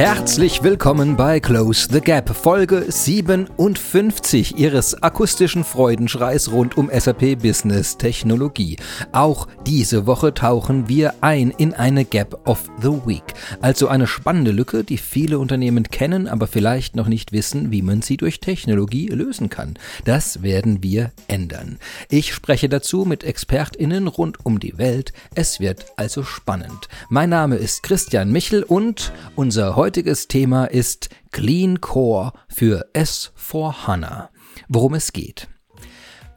Herzlich willkommen bei Close the Gap, Folge 57 Ihres akustischen Freudenschreis rund um SAP Business Technologie. Auch diese Woche tauchen wir ein in eine Gap of the Week, also eine spannende Lücke, die viele Unternehmen kennen, aber vielleicht noch nicht wissen, wie man sie durch Technologie lösen kann. Das werden wir ändern. Ich spreche dazu mit ExpertInnen rund um die Welt. Es wird also spannend. Mein Name ist Christian Michel und unser heutiger heutiges Thema ist Clean Core für S4HANA. Worum es geht.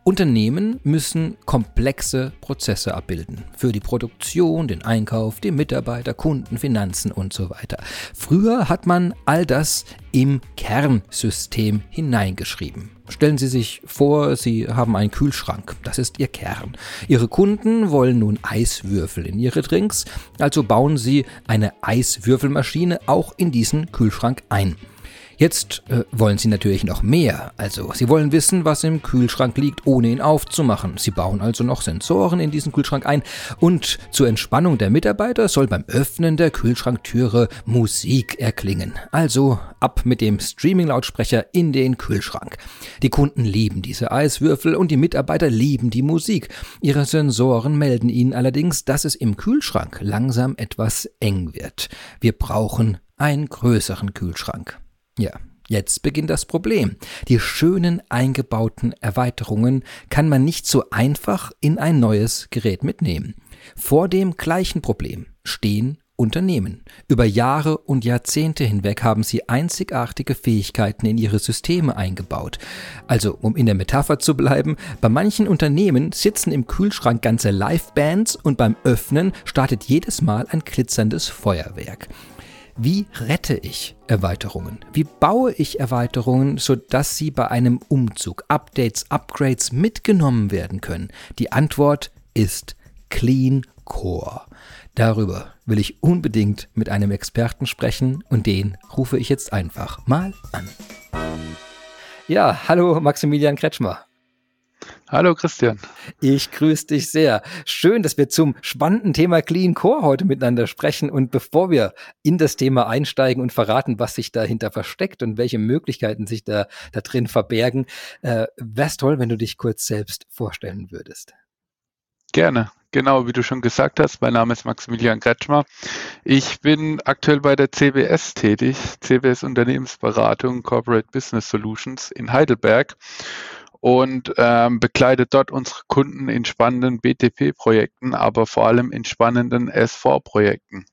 Unternehmen müssen komplexe Prozesse abbilden. Für die Produktion, den Einkauf, die Mitarbeiter, Kunden, Finanzen und so weiter. Früher hat man all das im Kernsystem hineingeschrieben. Stellen Sie sich vor, Sie haben einen Kühlschrank. Das ist Ihr Kern. Ihre Kunden wollen nun Eiswürfel in ihre Drinks, also bauen Sie eine Eiswürfelmaschine auch in diesen Kühlschrank ein. Jetzt äh, wollen sie natürlich noch mehr. Also, sie wollen wissen, was im Kühlschrank liegt, ohne ihn aufzumachen. Sie bauen also noch Sensoren in diesen Kühlschrank ein und zur Entspannung der Mitarbeiter soll beim Öffnen der Kühlschranktüre Musik erklingen. Also ab mit dem Streaming-Lautsprecher in den Kühlschrank. Die Kunden lieben diese Eiswürfel und die Mitarbeiter lieben die Musik. Ihre Sensoren melden ihnen allerdings, dass es im Kühlschrank langsam etwas eng wird. Wir brauchen einen größeren Kühlschrank. Ja, Jetzt beginnt das Problem. Die schönen eingebauten Erweiterungen kann man nicht so einfach in ein neues Gerät mitnehmen. Vor dem gleichen Problem stehen Unternehmen. Über Jahre und Jahrzehnte hinweg haben sie einzigartige Fähigkeiten in ihre Systeme eingebaut. Also, um in der Metapher zu bleiben, bei manchen Unternehmen sitzen im Kühlschrank ganze Livebands und beim Öffnen startet jedes Mal ein glitzerndes Feuerwerk. Wie rette ich Erweiterungen? Wie baue ich Erweiterungen, sodass sie bei einem Umzug, Updates, Upgrades mitgenommen werden können? Die Antwort ist Clean Core. Darüber will ich unbedingt mit einem Experten sprechen und den rufe ich jetzt einfach mal an. Ja, hallo Maximilian Kretschmer. Hallo Christian. Ich grüße dich sehr. Schön, dass wir zum spannenden Thema Clean Core heute miteinander sprechen. Und bevor wir in das Thema einsteigen und verraten, was sich dahinter versteckt und welche Möglichkeiten sich da, da drin verbergen, äh, wäre es toll, wenn du dich kurz selbst vorstellen würdest. Gerne. Genau, wie du schon gesagt hast, mein Name ist Maximilian Kretschmer. Ich bin aktuell bei der CBS tätig, CBS Unternehmensberatung Corporate Business Solutions in Heidelberg und ähm, begleitet dort unsere Kunden in spannenden BTP-Projekten, aber vor allem in spannenden S4-Projekten,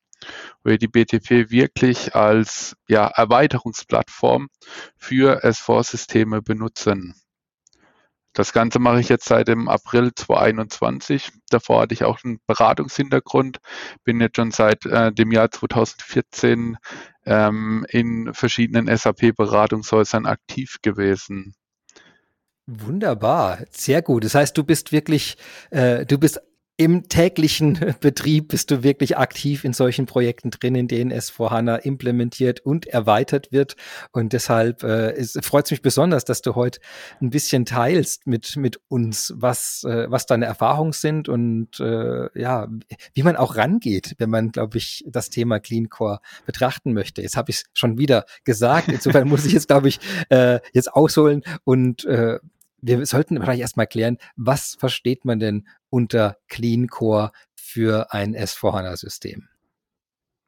wo wir die BTP wirklich als ja, Erweiterungsplattform für S4-Systeme benutzen. Das Ganze mache ich jetzt seit dem April 2021. Davor hatte ich auch einen Beratungshintergrund, bin jetzt schon seit äh, dem Jahr 2014 ähm, in verschiedenen SAP-Beratungshäusern aktiv gewesen. Wunderbar, sehr gut. Das heißt, du bist wirklich, äh, du bist im täglichen Betrieb bist du wirklich aktiv in solchen Projekten drin, in denen es vor HANA implementiert und erweitert wird. Und deshalb äh, freut es mich besonders, dass du heute ein bisschen teilst mit, mit uns, was, äh, was deine Erfahrungen sind und äh, ja, wie man auch rangeht, wenn man, glaube ich, das Thema Clean Core betrachten möchte. Jetzt habe ich es schon wieder gesagt. Insofern muss ich jetzt, glaube ich, äh, jetzt ausholen und äh, wir sollten vielleicht erstmal klären, was versteht man denn unter Clean Core für ein S4HANA-System?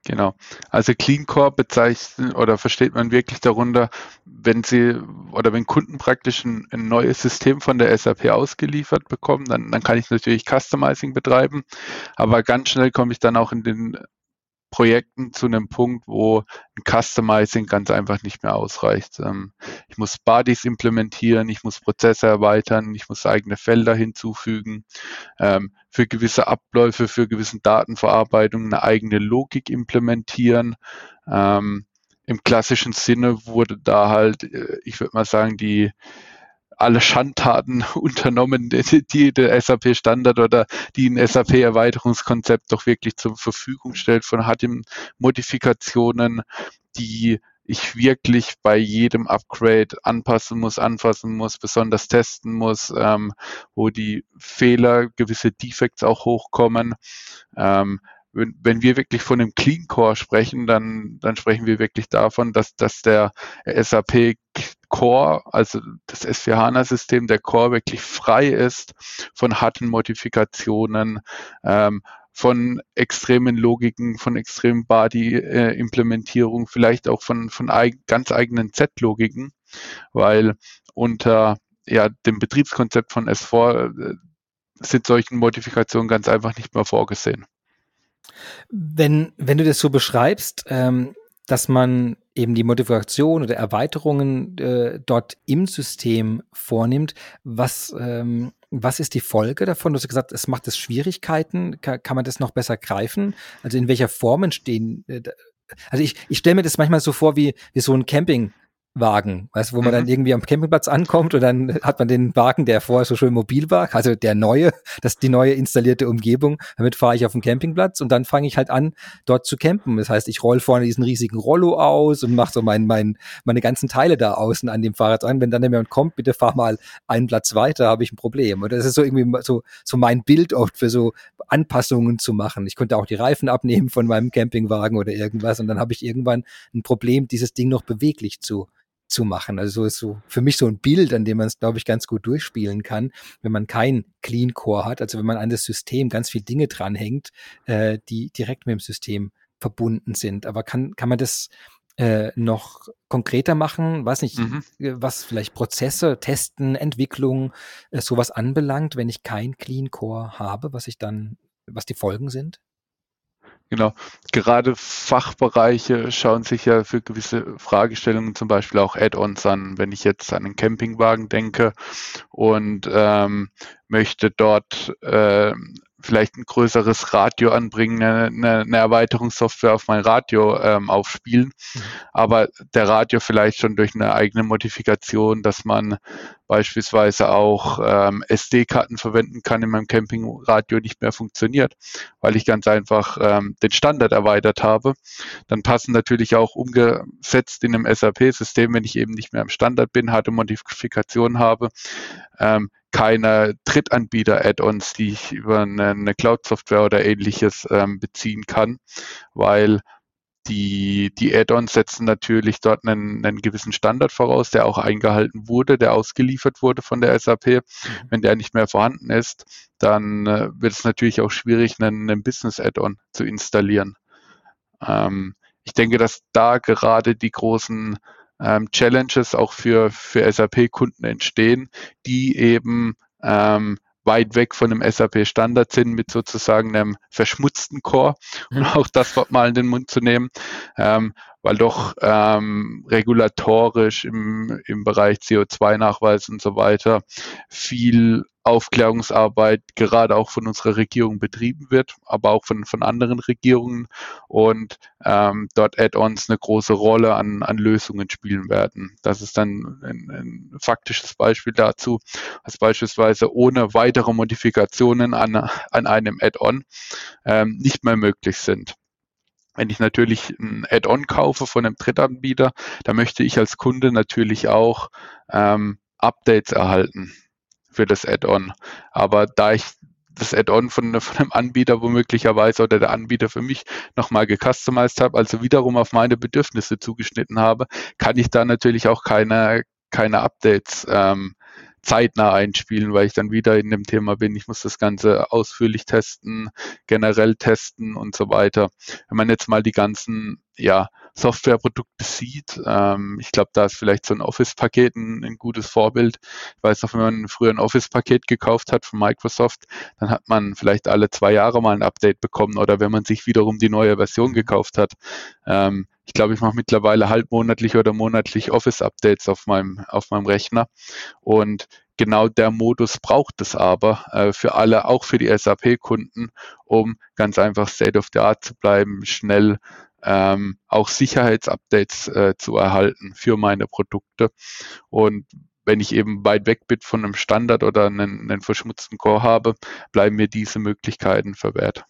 Genau. Also Clean Core bezeichnet oder versteht man wirklich darunter, wenn Sie oder wenn Kunden praktisch ein, ein, neues System von der SAP ausgeliefert bekommen, dann, dann kann ich natürlich Customizing betreiben, aber ganz schnell komme ich dann auch in den Projekten zu einem Punkt, wo ein Customizing ganz einfach nicht mehr ausreicht. Ähm, ich muss Bodies implementieren, ich muss Prozesse erweitern, ich muss eigene Felder hinzufügen, ähm, für gewisse Abläufe, für gewissen Datenverarbeitung eine eigene Logik implementieren. Ähm, Im klassischen Sinne wurde da halt, äh, ich würde mal sagen, die alle Schandtaten unternommen, die der SAP-Standard oder die ein SAP-Erweiterungskonzept doch wirklich zur Verfügung stellt von HTML-Modifikationen, die ich wirklich bei jedem Upgrade anpassen muss, anfassen muss, besonders testen muss, ähm, wo die Fehler, gewisse Defects auch hochkommen. Ähm, wenn, wenn wir wirklich von einem Clean Core sprechen, dann, dann sprechen wir wirklich davon, dass, dass der SAP Core, also das S4 HANA System, der Core wirklich frei ist von harten Modifikationen, ähm, von extremen Logiken, von extremen Body-Implementierung, vielleicht auch von, von eig ganz eigenen Z-Logiken, weil unter ja, dem Betriebskonzept von S4 äh, sind solchen Modifikationen ganz einfach nicht mehr vorgesehen. Wenn, wenn du das so beschreibst, ähm, dass man eben die Modifikation oder Erweiterungen äh, dort im System vornimmt, was, ähm, was ist die Folge davon? Du hast gesagt, es macht es Schwierigkeiten. Kann, kann man das noch besser greifen? Also in welcher Form entstehen? Äh, also ich, ich stelle mir das manchmal so vor wie, wie so ein Camping. Wagen, weißt wo man mhm. dann irgendwie am Campingplatz ankommt und dann hat man den Wagen, der vorher so schön mobil war, also der neue, das die neue installierte Umgebung. Damit fahre ich auf den Campingplatz und dann fange ich halt an, dort zu campen. Das heißt, ich roll vorne diesen riesigen Rollo aus und mache so mein, mein, meine ganzen Teile da außen an dem Fahrrad an. Wenn dann jemand kommt, bitte fahr mal einen Platz weiter, habe ich ein Problem. Und das ist so irgendwie so, so mein Bild oft für so Anpassungen zu machen. Ich könnte auch die Reifen abnehmen von meinem Campingwagen oder irgendwas und dann habe ich irgendwann ein Problem, dieses Ding noch beweglich zu zu machen. Also so ist so für mich so ein Bild, an dem man es, glaube ich, ganz gut durchspielen kann, wenn man kein Clean Core hat, also wenn man an das System ganz viele Dinge dranhängt, äh, die direkt mit dem System verbunden sind. Aber kann, kann man das äh, noch konkreter machen, weiß nicht, mhm. Äh, was vielleicht Prozesse, Testen, Entwicklung, äh, sowas anbelangt, wenn ich kein Clean Core habe, was ich dann, was die Folgen sind? Genau. Gerade Fachbereiche schauen sich ja für gewisse Fragestellungen zum Beispiel auch Add-ons an. Wenn ich jetzt an einen Campingwagen denke und ähm, möchte dort äh, vielleicht ein größeres Radio anbringen, eine, eine Erweiterungssoftware auf mein Radio ähm, aufspielen. Mhm. Aber der Radio vielleicht schon durch eine eigene Modifikation, dass man beispielsweise auch ähm, SD-Karten verwenden kann in meinem Campingradio nicht mehr funktioniert, weil ich ganz einfach ähm, den Standard erweitert habe. Dann passen natürlich auch umgesetzt in einem SAP-System, wenn ich eben nicht mehr im Standard bin, harte Modifikationen habe, ähm, keine Drittanbieter-Add-ons, die ich über eine, eine Cloud-Software oder ähnliches ähm, beziehen kann, weil die, die Add-ons setzen natürlich dort einen, einen gewissen Standard voraus, der auch eingehalten wurde, der ausgeliefert wurde von der SAP. Mhm. Wenn der nicht mehr vorhanden ist, dann äh, wird es natürlich auch schwierig, einen, einen Business-Add-on zu installieren. Ähm, ich denke, dass da gerade die großen ähm, Challenges auch für, für SAP-Kunden entstehen, die eben ähm, weit weg von einem SAP-Standard sind mit sozusagen einem verschmutzten Core, um mhm. auch das Wort mal in den Mund zu nehmen, ähm, weil doch ähm, regulatorisch im, im Bereich CO2-Nachweis und so weiter viel Aufklärungsarbeit gerade auch von unserer Regierung betrieben wird, aber auch von, von anderen Regierungen und ähm, dort Add-ons eine große Rolle an, an Lösungen spielen werden. Das ist dann ein, ein faktisches Beispiel dazu, dass beispielsweise ohne weitere Modifikationen an, an einem Add-on ähm, nicht mehr möglich sind. Wenn ich natürlich ein Add-on kaufe von einem Drittanbieter, da möchte ich als Kunde natürlich auch ähm, Updates erhalten für das Add-on. Aber da ich das Add-on von, von einem Anbieter womöglicherweise oder der Anbieter für mich nochmal gecustomized habe, also wiederum auf meine Bedürfnisse zugeschnitten habe, kann ich da natürlich auch keine, keine Updates ähm, zeitnah einspielen, weil ich dann wieder in dem Thema bin. Ich muss das Ganze ausführlich testen, generell testen und so weiter. Wenn man jetzt mal die ganzen ja, Softwareprodukte sieht, ähm, ich glaube, da ist vielleicht so ein Office-Paket ein, ein, gutes Vorbild. Ich weiß noch, wenn man früher ein Office-Paket gekauft hat von Microsoft, dann hat man vielleicht alle zwei Jahre mal ein Update bekommen oder wenn man sich wiederum die neue Version gekauft hat. Ähm, ich glaube, ich mache mittlerweile halbmonatlich oder monatlich Office-Updates auf meinem, auf meinem Rechner. Und genau der Modus braucht es aber äh, für alle, auch für die SAP-Kunden, um ganz einfach State of the Art zu bleiben, schnell ähm, auch Sicherheitsupdates äh, zu erhalten für meine Produkte. Und wenn ich eben weit weg bin von einem Standard oder einen, einen verschmutzten Core habe, bleiben mir diese Möglichkeiten verwehrt.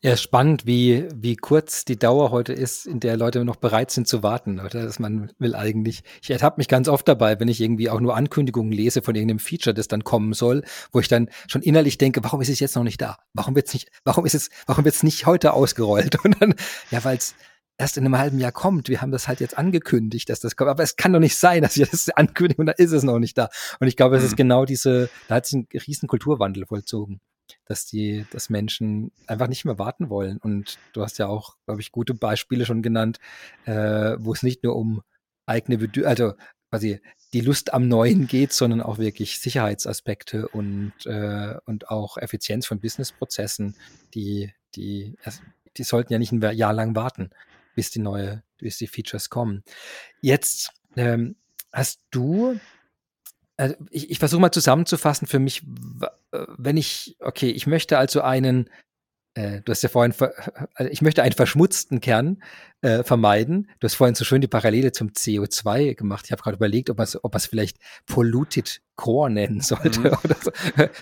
Ja, spannend, wie, wie kurz die Dauer heute ist, in der Leute noch bereit sind zu warten. Oder dass man will eigentlich. Ich ertappe mich ganz oft dabei, wenn ich irgendwie auch nur Ankündigungen lese von irgendeinem Feature, das dann kommen soll, wo ich dann schon innerlich denke, warum ist es jetzt noch nicht da? Warum wird's nicht, warum ist es, warum wird's nicht heute ausgerollt? Und dann, ja, weil es erst in einem halben Jahr kommt. Wir haben das halt jetzt angekündigt, dass das kommt. Aber es kann doch nicht sein, dass wir das ankündigen und da ist es noch nicht da. Und ich glaube, es ist mhm. genau diese, da hat sich ein riesen Kulturwandel vollzogen dass die, dass Menschen einfach nicht mehr warten wollen. Und du hast ja auch, glaube ich, gute Beispiele schon genannt, äh, wo es nicht nur um eigene Bedürfnisse, also quasi die Lust am Neuen geht, sondern auch wirklich Sicherheitsaspekte und, äh, und auch Effizienz von Businessprozessen, die, die, die sollten ja nicht ein Jahr lang warten, bis die neue, bis die Features kommen. Jetzt ähm, hast du also ich, ich versuche mal zusammenzufassen für mich, äh, wenn ich, okay, ich möchte also einen, äh, du hast ja vorhin, also ich möchte einen verschmutzten Kern äh, vermeiden. Du hast vorhin so schön die Parallele zum CO2 gemacht. Ich habe gerade überlegt, ob man es ob vielleicht Polluted Core nennen sollte mhm. oder so,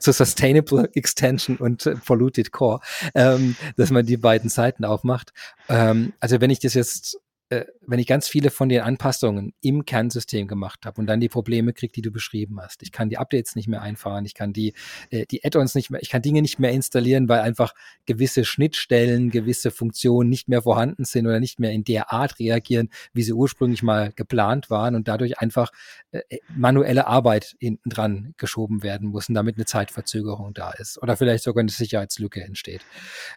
so Sustainable Extension und äh, Polluted Core, ähm, dass man die beiden Seiten aufmacht. Ähm, also wenn ich das jetzt wenn ich ganz viele von den Anpassungen im Kernsystem gemacht habe und dann die Probleme kriege, die du beschrieben hast. Ich kann die Updates nicht mehr einfahren, ich kann die, äh, die Add-ons nicht mehr, ich kann Dinge nicht mehr installieren, weil einfach gewisse Schnittstellen, gewisse Funktionen nicht mehr vorhanden sind oder nicht mehr in der Art reagieren, wie sie ursprünglich mal geplant waren und dadurch einfach äh, äh manuelle Arbeit hinten dran geschoben werden muss und damit eine Zeitverzögerung da ist oder vielleicht sogar eine Sicherheitslücke entsteht.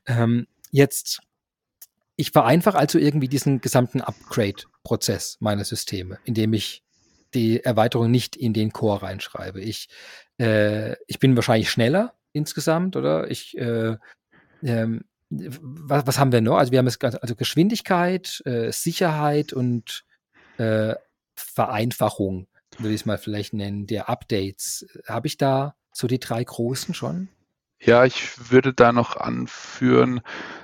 Ähm, jetzt ich vereinfache also irgendwie diesen gesamten Upgrade-Prozess meiner Systeme, indem ich die Erweiterung nicht in den Core reinschreibe. Ich, äh, ich bin wahrscheinlich schneller insgesamt, oder? Ich, äh, ähm, was, was haben wir noch? Also wir haben jetzt also Geschwindigkeit, äh, Sicherheit und äh, Vereinfachung, würde ich es mal vielleicht nennen, der Updates. Habe ich da so die drei großen schon? Ja, ich würde da noch anführen,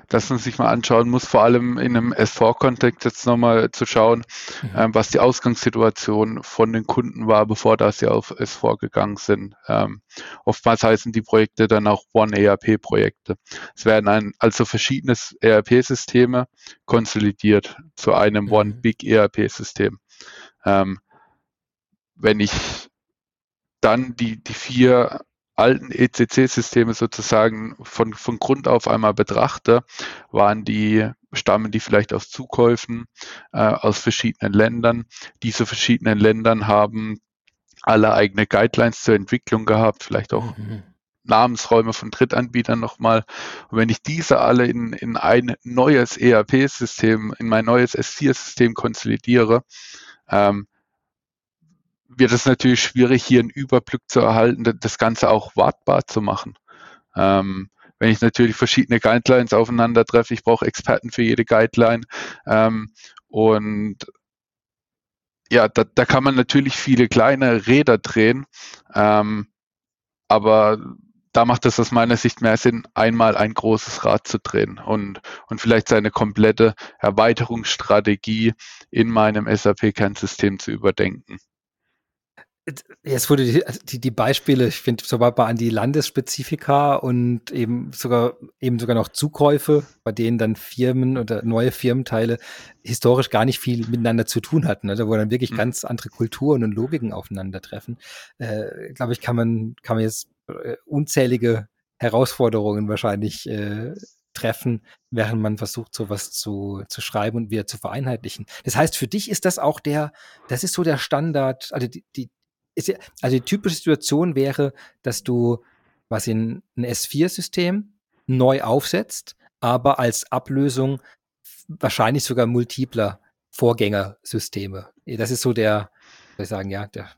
dass man sich mal anschauen muss, vor allem in einem S4-Kontext jetzt nochmal zu schauen, mhm. ähm, was die Ausgangssituation von den Kunden war, bevor da sie auf S4 gegangen sind. Ähm, oftmals heißen die Projekte dann auch One-ERP-Projekte. Es werden ein, also verschiedene ERP-Systeme konsolidiert zu einem mhm. One-Big-ERP-System. Ähm, wenn ich dann die, die vier alten ECC-Systeme sozusagen von, von Grund auf einmal betrachte, waren die, stammen die vielleicht aus Zukäufen äh, aus verschiedenen Ländern. Diese verschiedenen Ländern haben alle eigene Guidelines zur Entwicklung gehabt, vielleicht auch mhm. Namensräume von Drittanbietern nochmal. Und wenn ich diese alle in, in ein neues ERP-System, in mein neues S4-System konsolidiere, ähm, wird es natürlich schwierig, hier einen Überblick zu erhalten, das Ganze auch wartbar zu machen. Ähm, wenn ich natürlich verschiedene Guidelines aufeinander treffe, ich brauche Experten für jede Guideline ähm, und ja, da, da kann man natürlich viele kleine Räder drehen, ähm, aber da macht es aus meiner Sicht mehr Sinn, einmal ein großes Rad zu drehen und, und vielleicht seine komplette Erweiterungsstrategie in meinem SAP-Kernsystem zu überdenken. Jetzt wurde die, also die, die Beispiele, ich finde sogar an die Landesspezifika und eben sogar eben sogar noch Zukäufe, bei denen dann Firmen oder neue Firmenteile historisch gar nicht viel miteinander zu tun hatten, also wo dann wirklich mhm. ganz andere Kulturen und Logiken aufeinandertreffen. Äh, Glaube ich, kann man kann man jetzt äh, unzählige Herausforderungen wahrscheinlich äh, treffen, während man versucht, sowas zu, zu schreiben und wieder zu vereinheitlichen. Das heißt, für dich ist das auch der, das ist so der Standard, also die, die, ist ja, also die typische Situation wäre, dass du was in ein S4-System neu aufsetzt, aber als Ablösung wahrscheinlich sogar multipler Vorgängersysteme. Das ist so der, soll ich sagen, ja, der,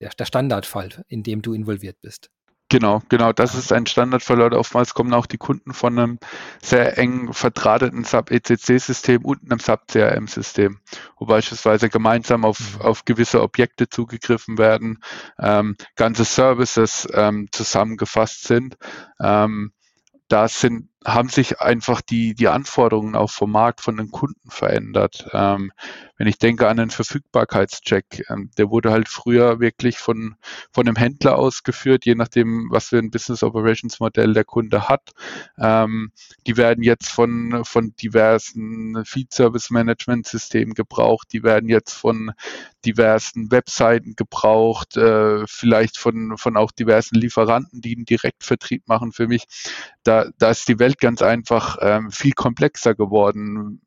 der, der Standardfall, in dem du involviert bist. Genau, genau, das ist ein Standardfall. Oftmals kommen auch die Kunden von einem sehr eng verdrahteten SAP-ECC-System und einem SAP-CRM-System, wo beispielsweise gemeinsam auf, mhm. auf gewisse Objekte zugegriffen werden, ähm, ganze Services ähm, zusammengefasst sind. Ähm, da sind haben sich einfach die, die Anforderungen auch vom Markt, von den Kunden verändert. Ähm, wenn ich denke an den Verfügbarkeitscheck, ähm, der wurde halt früher wirklich von, von einem Händler ausgeführt, je nachdem, was für ein Business Operations Modell der Kunde hat. Ähm, die werden jetzt von, von diversen Feed Service Management Systemen gebraucht, die werden jetzt von diversen Webseiten gebraucht, äh, vielleicht von, von auch diversen Lieferanten, die einen Direktvertrieb machen für mich. Da, da ist die Welt ganz einfach ähm, viel komplexer geworden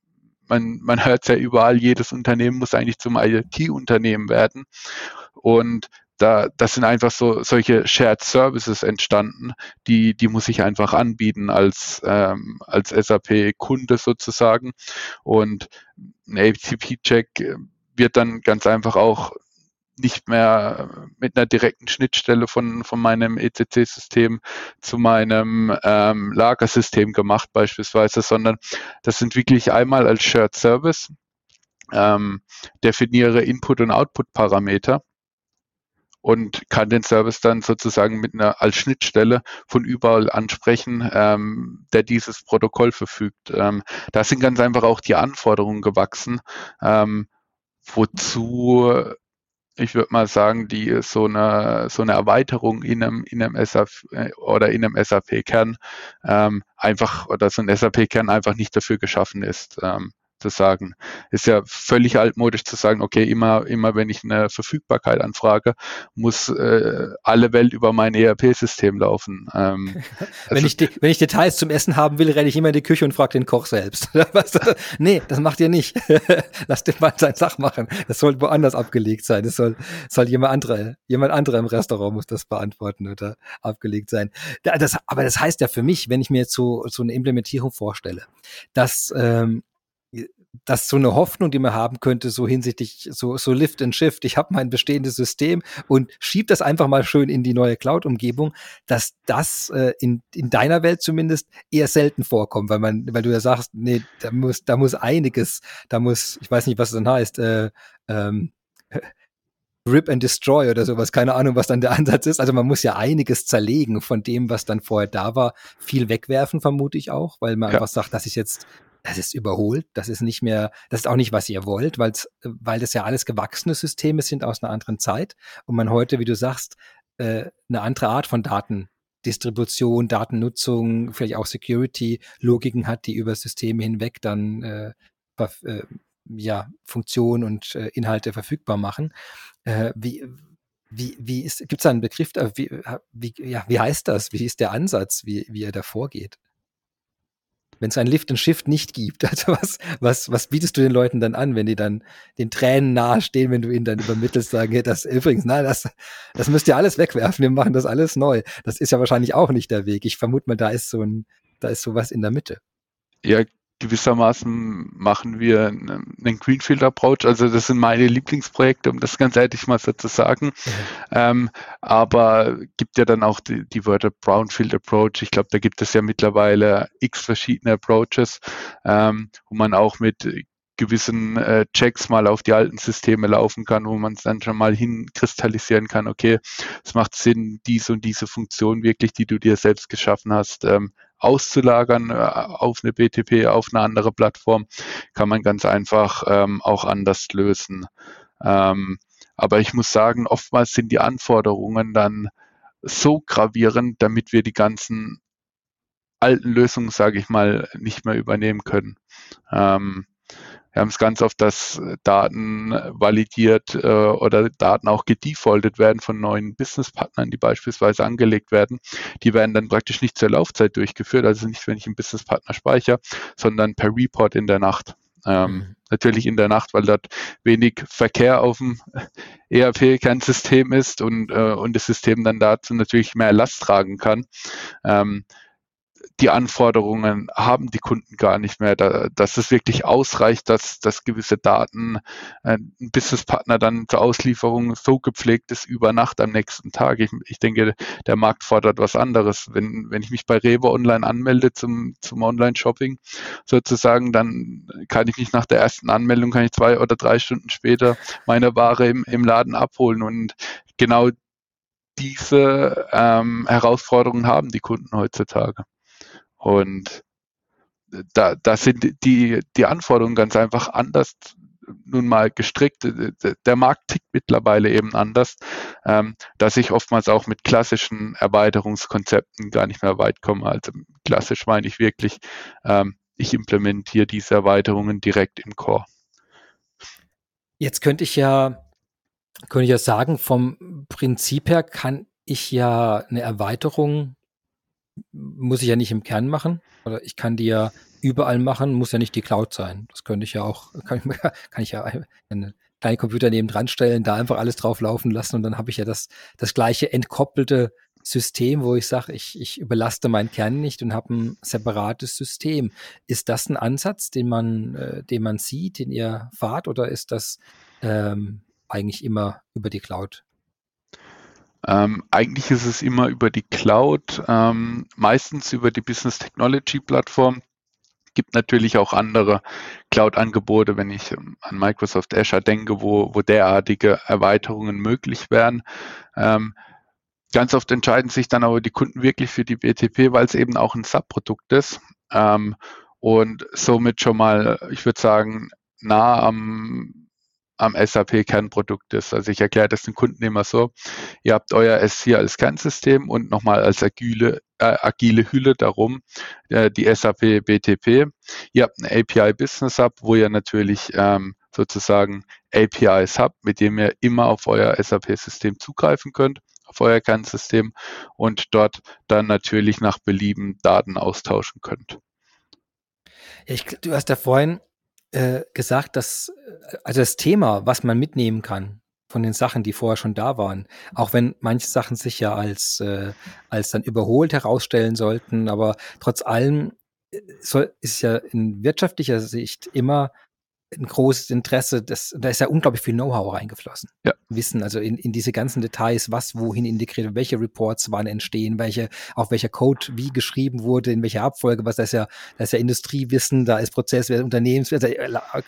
man, man hört ja überall, jedes Unternehmen muss eigentlich zum IT-Unternehmen werden. Und da, das sind einfach so solche Shared Services entstanden, die, die muss ich einfach anbieten als, ähm, als SAP-Kunde sozusagen. Und ein ATP-Check wird dann ganz einfach auch nicht mehr mit einer direkten Schnittstelle von, von meinem ECC-System zu meinem ähm, Lagersystem gemacht beispielsweise, sondern das sind wirklich einmal als Shared Service, ähm, definiere Input- und Output-Parameter und kann den Service dann sozusagen mit einer als Schnittstelle von überall ansprechen, ähm, der dieses Protokoll verfügt. Ähm, da sind ganz einfach auch die Anforderungen gewachsen, ähm, wozu ich würde mal sagen, die so eine so eine Erweiterung in einem in einem SAP äh, oder in einem SAP-Kern ähm, einfach oder so ein SAP-Kern einfach nicht dafür geschaffen ist. Ähm, zu sagen. Ist ja völlig altmodisch zu sagen, okay, immer, immer wenn ich eine Verfügbarkeit anfrage, muss äh, alle Welt über mein ERP-System laufen. Ähm, wenn, also, ich die, wenn ich Details zum Essen haben will, renne ich immer in die Küche und frage den Koch selbst. nee, das macht ihr nicht. Lass den mal sein Sach machen. Das soll woanders abgelegt sein. Das soll, soll jemand andere, jemand anderer im Restaurant muss das beantworten oder abgelegt sein. Das, aber das heißt ja für mich, wenn ich mir jetzt so, so eine Implementierung vorstelle, dass ähm, das so eine Hoffnung, die man haben könnte, so hinsichtlich so, so Lift and Shift. Ich habe mein bestehendes System und schieb das einfach mal schön in die neue Cloud-Umgebung, dass das äh, in, in deiner Welt zumindest eher selten vorkommt, weil man, weil du ja sagst, nee, da muss, da muss einiges, da muss, ich weiß nicht, was es dann heißt, äh, ähm, Rip and Destroy oder sowas, keine Ahnung, was dann der Ansatz ist. Also man muss ja einiges zerlegen von dem, was dann vorher da war, viel wegwerfen, vermute ich auch, weil man ja. einfach sagt, das ist jetzt das ist überholt, das ist nicht mehr, das ist auch nicht, was ihr wollt, weil's, weil das ja alles gewachsene Systeme sind aus einer anderen Zeit und man heute, wie du sagst, äh, eine andere Art von Datendistribution, Datennutzung, vielleicht auch Security-Logiken hat, die über Systeme hinweg dann äh, äh, ja, Funktionen und äh, Inhalte verfügbar machen. Äh, wie, wie, wie ist, gibt es da einen Begriff, äh, wie, wie, ja, wie heißt das? Wie ist der Ansatz, wie, wie ihr da vorgeht? Wenn es ein Lift and Shift nicht gibt? Also was, was, was bietest du den Leuten dann an, wenn die dann den Tränen nahestehen, wenn du ihnen dann übermittelst, sagen, hey, das übrigens, nein, das, das müsst ihr alles wegwerfen, wir machen das alles neu. Das ist ja wahrscheinlich auch nicht der Weg. Ich vermute mal, da ist so ein, da ist sowas in der Mitte. Ja, gewissermaßen machen wir einen Greenfield Approach. Also das sind meine Lieblingsprojekte, um das ganz ehrlich mal so zu sagen. Mhm. Ähm, aber gibt ja dann auch die, die Wörter Brownfield Approach. Ich glaube, da gibt es ja mittlerweile x verschiedene Approaches, ähm, wo man auch mit gewissen äh, Checks mal auf die alten Systeme laufen kann, wo man es dann schon mal hinkristallisieren kann, okay, es macht Sinn, diese und diese Funktion wirklich, die du dir selbst geschaffen hast, ähm, auszulagern äh, auf eine BTP, auf eine andere Plattform, kann man ganz einfach ähm, auch anders lösen. Ähm, aber ich muss sagen, oftmals sind die Anforderungen dann so gravierend, damit wir die ganzen alten Lösungen, sage ich mal, nicht mehr übernehmen können. Ähm, wir haben es ganz oft, dass Daten validiert äh, oder Daten auch gedefaultet werden von neuen Businesspartnern, die beispielsweise angelegt werden. Die werden dann praktisch nicht zur Laufzeit durchgeführt, also nicht, wenn ich einen Businesspartner speichere, sondern per Report in der Nacht. Ähm, mhm. Natürlich in der Nacht, weil dort wenig Verkehr auf dem ERP-Kernsystem ist und, äh, und das System dann dazu natürlich mehr Last tragen kann. Ähm, die Anforderungen haben die Kunden gar nicht mehr, da, dass es wirklich ausreicht, dass, dass gewisse Daten äh, ein Businesspartner dann zur Auslieferung so gepflegt ist über Nacht am nächsten Tag. Ich, ich denke, der Markt fordert was anderes. Wenn, wenn ich mich bei Rewe online anmelde zum, zum Online-Shopping sozusagen, dann kann ich mich nach der ersten Anmeldung, kann ich zwei oder drei Stunden später meine Ware im, im Laden abholen und genau diese ähm, Herausforderungen haben die Kunden heutzutage. Und da, da sind die, die Anforderungen ganz einfach anders nun mal gestrickt. Der Markt tickt mittlerweile eben anders, ähm, dass ich oftmals auch mit klassischen Erweiterungskonzepten gar nicht mehr weit komme. Also klassisch meine ich wirklich, ähm, ich implementiere diese Erweiterungen direkt im Core. Jetzt könnte ich ja, könnte ich ja sagen, vom Prinzip her kann ich ja eine Erweiterung, muss ich ja nicht im Kern machen. Oder ich kann die ja überall machen, muss ja nicht die Cloud sein. Das könnte ich ja auch, kann ich, kann ich ja einen kleinen Computer neben dran stellen, da einfach alles drauf laufen lassen und dann habe ich ja das, das gleiche entkoppelte System, wo ich sage, ich, ich überlaste meinen Kern nicht und habe ein separates System. Ist das ein Ansatz, den man, äh, den man sieht, den ihr fahrt, oder ist das ähm, eigentlich immer über die Cloud? Ähm, eigentlich ist es immer über die Cloud, ähm, meistens über die Business Technology Plattform gibt natürlich auch andere Cloud-Angebote, wenn ich ähm, an Microsoft Azure denke, wo, wo derartige Erweiterungen möglich wären. Ähm, ganz oft entscheiden sich dann aber die Kunden wirklich für die BTP, weil es eben auch ein Subprodukt ist ähm, und somit schon mal, ich würde sagen, nah am am SAP-Kernprodukt ist. Also ich erkläre das den Kunden immer so, ihr habt euer S4 als Kernsystem und nochmal als agile, äh, agile Hülle darum äh, die SAP BTP. Ihr habt ein API Business Hub, wo ihr natürlich ähm, sozusagen APIs habt, mit dem ihr immer auf euer SAP-System zugreifen könnt, auf euer Kernsystem und dort dann natürlich nach Belieben Daten austauschen könnt. Ich, du hast ja vorhin äh, gesagt, dass äh, also das Thema, was man mitnehmen kann von den Sachen, die vorher schon da waren, auch wenn manche Sachen sich ja als äh, als dann überholt herausstellen sollten, aber trotz allem äh, soll, ist ja in wirtschaftlicher Sicht immer ein großes Interesse, das, da ist ja unglaublich viel Know-how reingeflossen. Ja. Wissen, also in, in diese ganzen Details, was wohin integriert, welche Reports wann entstehen, welche, auch welcher Code wie geschrieben wurde, in welcher Abfolge, was da ist ja, da ist ja Industriewissen, da ist Prozesswissen, Unternehmenswissen,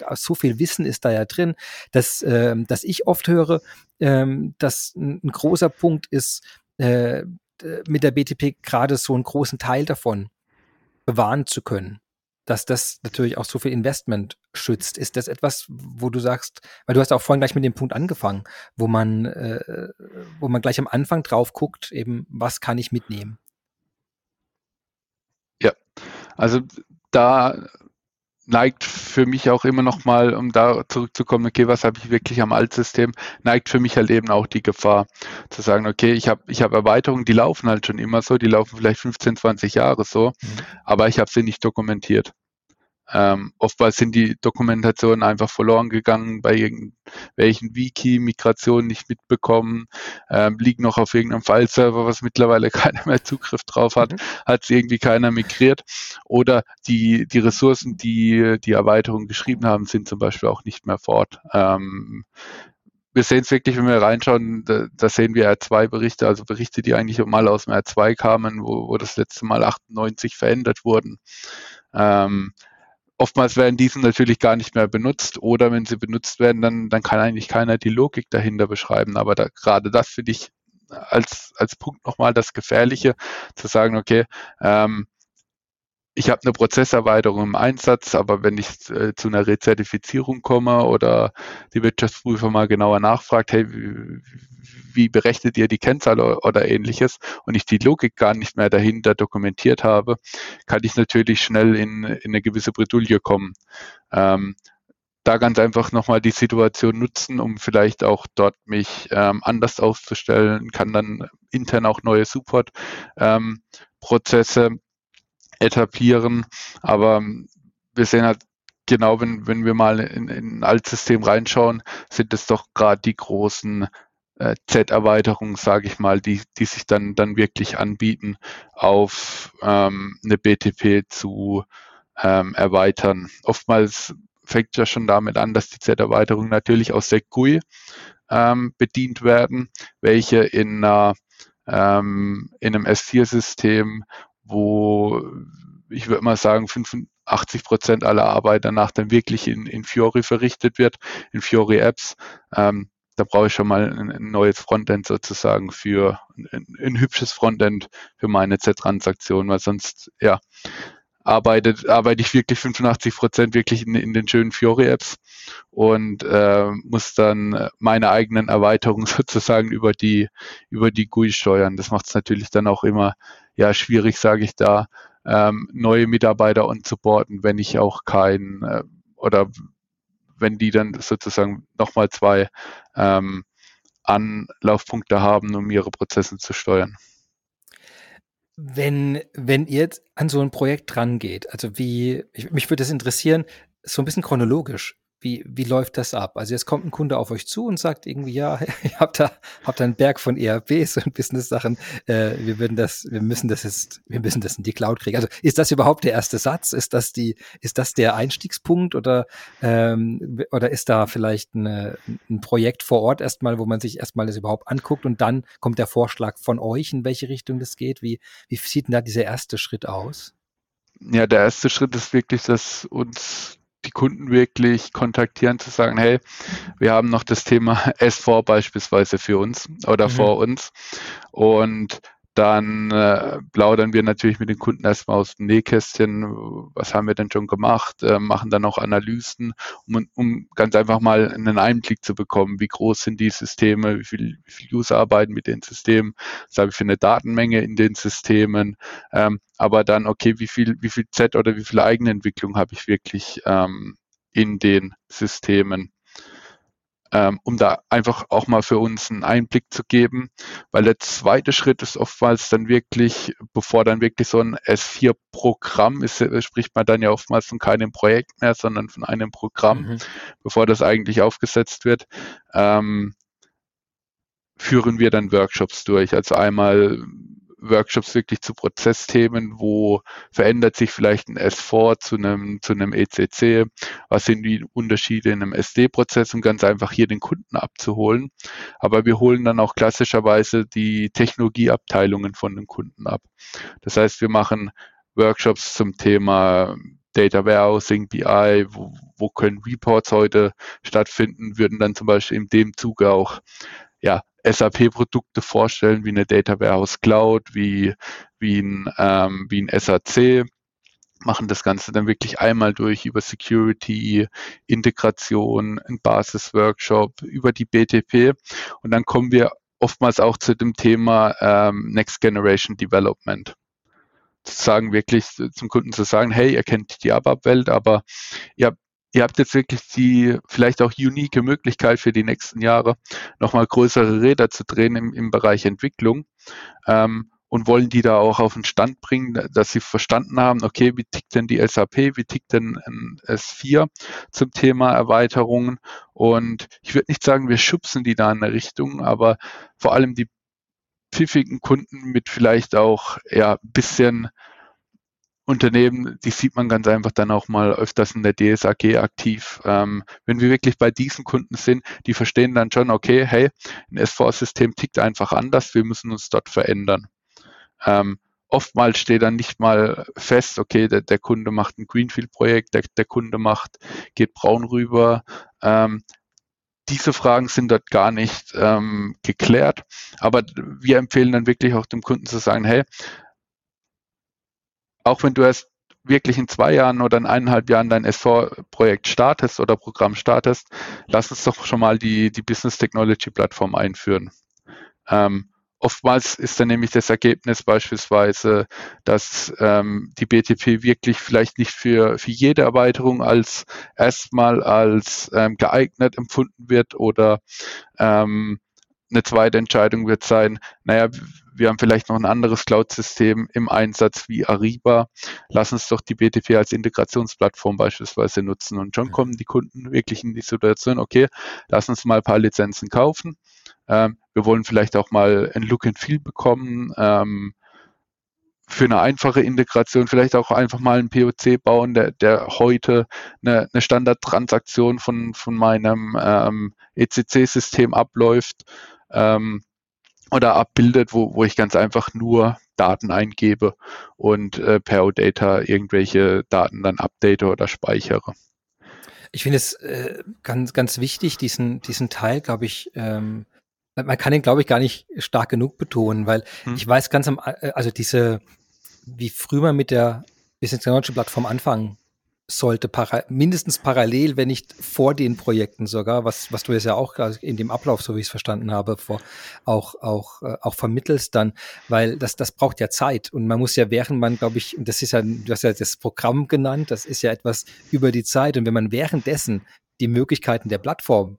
also so viel Wissen ist da ja drin, dass, äh, dass ich oft höre, ähm, dass ein, ein großer Punkt ist, äh, mit der BTP gerade so einen großen Teil davon bewahren zu können dass das natürlich auch so viel Investment schützt. Ist das etwas, wo du sagst, weil du hast auch vorhin gleich mit dem Punkt angefangen, wo man, äh, wo man gleich am Anfang drauf guckt, eben, was kann ich mitnehmen? Ja, also da neigt für mich auch immer noch mal, um da zurückzukommen, okay, was habe ich wirklich am Altsystem, neigt für mich halt eben auch die Gefahr zu sagen, okay, ich habe ich hab Erweiterungen, die laufen halt schon immer so, die laufen vielleicht 15, 20 Jahre so, mhm. aber ich habe sie nicht dokumentiert. Ähm, oftmals sind die Dokumentationen einfach verloren gegangen, bei irgendwelchen Wiki-Migrationen nicht mitbekommen, ähm, liegen noch auf irgendeinem File-Server, was mittlerweile keiner mehr Zugriff drauf hat, mhm. hat irgendwie keiner migriert. Oder die, die Ressourcen, die die Erweiterung geschrieben haben, sind zum Beispiel auch nicht mehr fort. Ähm, wir sehen es wirklich, wenn wir reinschauen, da, da sehen wir R2-Berichte, also Berichte, die eigentlich mal aus dem R2 kamen, wo, wo das letzte Mal 98 verändert wurden. Ähm, Oftmals werden diese natürlich gar nicht mehr benutzt oder wenn sie benutzt werden, dann, dann kann eigentlich keiner die Logik dahinter beschreiben. Aber da, gerade das finde ich als, als Punkt nochmal das Gefährliche, zu sagen, okay, ähm, ich habe eine Prozesserweiterung im Einsatz, aber wenn ich äh, zu einer Rezertifizierung komme oder die Wirtschaftsprüfer mal genauer nachfragt, hey, wie, wie berechnet ihr die Kennzahl oder ähnliches und ich die Logik gar nicht mehr dahinter dokumentiert habe, kann ich natürlich schnell in, in eine gewisse Bredouille kommen. Ähm, da ganz einfach nochmal die Situation nutzen, um vielleicht auch dort mich ähm, anders aufzustellen, kann dann intern auch neue Support-Prozesse ähm, etablieren. Aber wir sehen halt genau, wenn, wenn wir mal in, in ein Altsystem reinschauen, sind es doch gerade die großen äh, Z-Erweiterungen, sage ich mal, die, die sich dann, dann wirklich anbieten, auf ähm, eine BTP zu ähm, erweitern. Oftmals fängt ja schon damit an, dass die Z-Erweiterungen natürlich aus der GUI ähm, bedient werden, welche in, einer, ähm, in einem S4-System wo ich würde mal sagen, 85 Prozent aller Arbeit danach dann wirklich in, in Fiori verrichtet wird, in Fiori Apps. Ähm, da brauche ich schon mal ein, ein neues Frontend sozusagen für ein, ein hübsches Frontend für meine Z-Transaktion, weil sonst, ja, arbeitet, arbeite ich wirklich 85 Prozent wirklich in, in den schönen Fiori-Apps und äh, muss dann meine eigenen Erweiterungen sozusagen über die, über die GUI steuern. Das macht es natürlich dann auch immer ja schwierig, sage ich da, ähm, neue Mitarbeiter supporten, wenn ich auch kein äh, oder wenn die dann sozusagen nochmal zwei ähm, Anlaufpunkte haben, um ihre Prozesse zu steuern. Wenn, wenn ihr jetzt an so ein Projekt dran geht, also wie, ich, mich würde das interessieren, so ein bisschen chronologisch. Wie, wie läuft das ab? Also jetzt kommt ein Kunde auf euch zu und sagt irgendwie, ja, ihr habt da, habt da einen Berg von ERPs und Business-Sachen, äh, wir würden das, wir müssen das jetzt, wir müssen das in die Cloud kriegen. Also ist das überhaupt der erste Satz? Ist das die, ist das der Einstiegspunkt oder, ähm, oder ist da vielleicht eine, ein Projekt vor Ort erstmal, wo man sich erstmal das überhaupt anguckt und dann kommt der Vorschlag von euch, in welche Richtung das geht? Wie, wie sieht denn da dieser erste Schritt aus? Ja, der erste Schritt ist wirklich, dass uns die Kunden wirklich kontaktieren, zu sagen, hey, wir haben noch das Thema S4 beispielsweise für uns oder mhm. vor uns. Und dann äh, plaudern wir natürlich mit den Kunden erstmal aus dem Nähkästchen, was haben wir denn schon gemacht, äh, machen dann auch Analysen, um, um ganz einfach mal einen Einblick zu bekommen, wie groß sind die Systeme, wie viel, wie viel User arbeiten mit den Systemen, was habe ich für eine Datenmenge in den Systemen, ähm, aber dann, okay, wie viel, wie viel Z oder wie viel Eigenentwicklung habe ich wirklich ähm, in den Systemen ähm, um da einfach auch mal für uns einen Einblick zu geben, weil der zweite Schritt ist oftmals dann wirklich, bevor dann wirklich so ein S4-Programm ist, äh, spricht man dann ja oftmals von keinem Projekt mehr, sondern von einem Programm, mhm. bevor das eigentlich aufgesetzt wird. Ähm, führen wir dann Workshops durch. Also einmal Workshops wirklich zu Prozessthemen, wo verändert sich vielleicht ein S4 zu einem, zu einem ECC, was sind die Unterschiede in einem SD-Prozess, um ganz einfach hier den Kunden abzuholen. Aber wir holen dann auch klassischerweise die Technologieabteilungen von den Kunden ab. Das heißt, wir machen Workshops zum Thema Data Warehousing, BI, wo, wo können Reports heute stattfinden, würden dann zum Beispiel in dem Zuge auch ja, SAP-Produkte vorstellen, wie eine Data Warehouse Cloud, wie, wie, ein, ähm, wie ein SAC, machen das Ganze dann wirklich einmal durch über Security, Integration, ein Basis-Workshop, über die BTP und dann kommen wir oftmals auch zu dem Thema ähm, Next Generation Development. Zu sagen, wirklich zum Kunden zu sagen, hey, ihr kennt die ABAP-Welt, aber ihr ihr habt jetzt wirklich die vielleicht auch unique Möglichkeit für die nächsten Jahre, nochmal größere Räder zu drehen im, im Bereich Entwicklung. Ähm, und wollen die da auch auf den Stand bringen, dass sie verstanden haben, okay, wie tickt denn die SAP, wie tickt denn ein S4 zum Thema Erweiterungen. Und ich würde nicht sagen, wir schubsen die da in eine Richtung, aber vor allem die pfiffigen Kunden mit vielleicht auch ja bisschen Unternehmen, die sieht man ganz einfach dann auch mal öfters in der DSAG aktiv. Ähm, wenn wir wirklich bei diesen Kunden sind, die verstehen dann schon, okay, hey, ein S4-System tickt einfach anders, wir müssen uns dort verändern. Ähm, oftmals steht dann nicht mal fest, okay, der, der Kunde macht ein Greenfield-Projekt, der, der, Kunde macht, geht braun rüber. Ähm, diese Fragen sind dort gar nicht ähm, geklärt, aber wir empfehlen dann wirklich auch dem Kunden zu sagen, hey, auch wenn du erst wirklich in zwei Jahren oder in eineinhalb Jahren dein S4-Projekt startest oder Programm startest, lass uns doch schon mal die, die Business Technology Plattform einführen. Ähm, oftmals ist dann nämlich das Ergebnis beispielsweise, dass ähm, die BTP wirklich vielleicht nicht für, für jede Erweiterung als erstmal als ähm, geeignet empfunden wird oder ähm, eine zweite Entscheidung wird sein, naja, wir haben vielleicht noch ein anderes Cloud-System im Einsatz wie Ariba. Lass uns doch die BTP als Integrationsplattform beispielsweise nutzen. Und schon kommen die Kunden wirklich in die Situation, okay, lass uns mal ein paar Lizenzen kaufen. Ähm, wir wollen vielleicht auch mal ein Look and Feel bekommen. Ähm, für eine einfache Integration vielleicht auch einfach mal einen POC bauen, der, der heute eine, eine Standardtransaktion von, von meinem ähm, ECC-System abläuft. Ähm, oder abbildet, wo, wo ich ganz einfach nur Daten eingebe und äh, per OData irgendwelche Daten dann update oder speichere. Ich finde es äh, ganz, ganz wichtig, diesen, diesen Teil, glaube ich, ähm, man kann ihn, glaube ich, gar nicht stark genug betonen, weil hm. ich weiß ganz am, äh, also diese, wie früher man mit der Business Technology Plattform anfangen sollte, para mindestens parallel, wenn nicht vor den Projekten sogar, was, was du jetzt ja auch in dem Ablauf, so wie ich es verstanden habe, vor, auch, auch, äh, auch vermittelst dann, weil das, das braucht ja Zeit und man muss ja, während man, glaube ich, das ist ja, du hast ja das Programm genannt, das ist ja etwas über die Zeit und wenn man währenddessen die Möglichkeiten der Plattform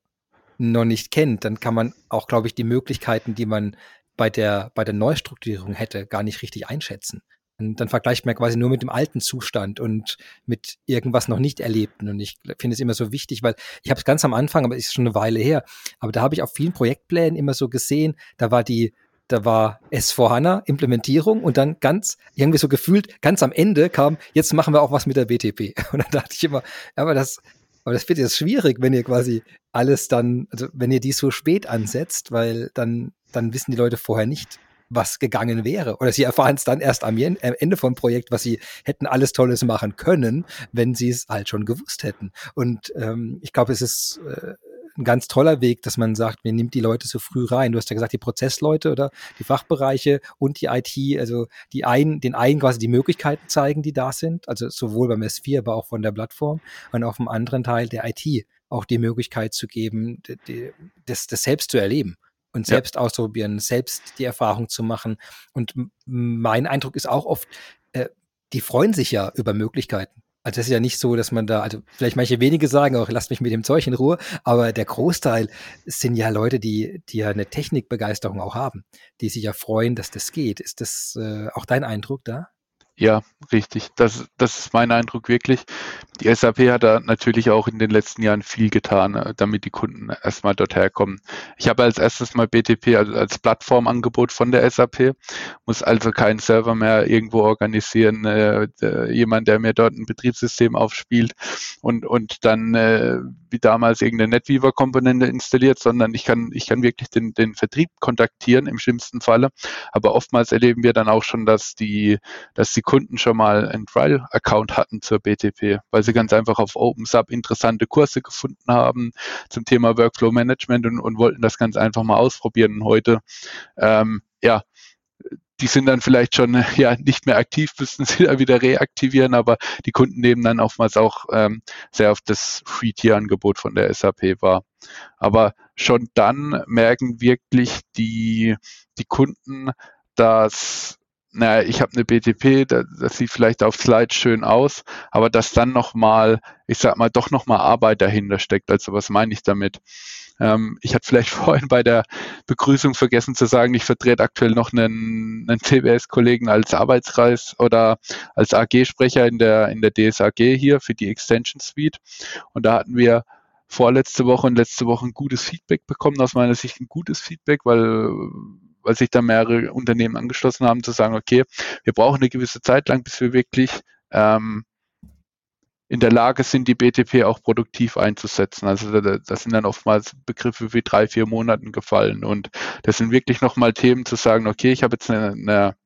noch nicht kennt, dann kann man auch, glaube ich, die Möglichkeiten, die man bei der, bei der Neustrukturierung hätte, gar nicht richtig einschätzen. Dann vergleicht man quasi nur mit dem alten Zustand und mit irgendwas noch nicht Erlebten. Und ich finde es immer so wichtig, weil ich habe es ganz am Anfang, aber es ist schon eine Weile her, aber da habe ich auf vielen Projektplänen immer so gesehen, da war die, da war S4HANA Implementierung und dann ganz, irgendwie so gefühlt, ganz am Ende kam, jetzt machen wir auch was mit der BTP. Und dann dachte ich immer, aber das, aber das wird jetzt schwierig, wenn ihr quasi alles dann, also wenn ihr die so spät ansetzt, weil dann, dann wissen die Leute vorher nicht, was gegangen wäre. Oder sie erfahren es dann erst am Ende vom Projekt, was sie hätten alles Tolles machen können, wenn sie es halt schon gewusst hätten. Und ähm, ich glaube, es ist äh, ein ganz toller Weg, dass man sagt, man nimmt die Leute so früh rein. Du hast ja gesagt, die Prozessleute oder die Fachbereiche und die IT, also die einen, den einen quasi die Möglichkeiten zeigen, die da sind, also sowohl beim S4, aber auch von der Plattform und auf dem anderen Teil der IT auch die Möglichkeit zu geben, das, das selbst zu erleben und selbst ja. auszuprobieren, selbst die Erfahrung zu machen. Und mein Eindruck ist auch oft, äh, die freuen sich ja über Möglichkeiten. Also es ist ja nicht so, dass man da, also vielleicht manche wenige sagen auch, lasst mich mit dem Zeug in Ruhe, aber der Großteil sind ja Leute, die, die ja eine Technikbegeisterung auch haben, die sich ja freuen, dass das geht. Ist das äh, auch dein Eindruck da? Ja, richtig. Das, das ist mein Eindruck wirklich. Die SAP hat da natürlich auch in den letzten Jahren viel getan, äh, damit die Kunden erstmal dort herkommen. Ich habe als erstes mal BTP also als Plattformangebot von der SAP, muss also keinen Server mehr irgendwo organisieren, äh, jemand, der mir dort ein Betriebssystem aufspielt und, und dann äh, wie damals irgendeine NetWeaver-Komponente installiert, sondern ich kann, ich kann wirklich den, den Vertrieb kontaktieren im schlimmsten Falle. Aber oftmals erleben wir dann auch schon, dass die, dass die Kunden schon mal einen Trial-Account hatten zur BTP, weil sie ganz einfach auf OpenSub interessante Kurse gefunden haben zum Thema Workflow Management und, und wollten das ganz einfach mal ausprobieren. Und heute, ähm, ja, die sind dann vielleicht schon ja nicht mehr aktiv, müssen sie da wieder reaktivieren, aber die Kunden nehmen dann oftmals auch ähm, sehr auf das Free-Tier-Angebot von der SAP wahr. Aber schon dann merken wirklich die, die Kunden, dass naja, ich habe eine BTP, das, das sieht vielleicht auf Slides schön aus, aber dass dann nochmal, ich sag mal, doch nochmal Arbeit dahinter steckt. Also was meine ich damit? Ähm, ich hatte vielleicht vorhin bei der Begrüßung vergessen zu sagen, ich vertrete aktuell noch einen, einen CBS-Kollegen als Arbeitskreis oder als AG-Sprecher in der, in der DSAG hier für die Extension Suite. Und da hatten wir vorletzte Woche und letzte Woche ein gutes Feedback bekommen, aus meiner Sicht ein gutes Feedback, weil weil sich da mehrere Unternehmen angeschlossen haben, zu sagen, okay, wir brauchen eine gewisse Zeit lang, bis wir wirklich ähm, in der Lage sind, die BTP auch produktiv einzusetzen. Also da, da sind dann oftmals Begriffe wie drei, vier Monaten gefallen. Und das sind wirklich nochmal Themen zu sagen, okay, ich habe jetzt eine, eine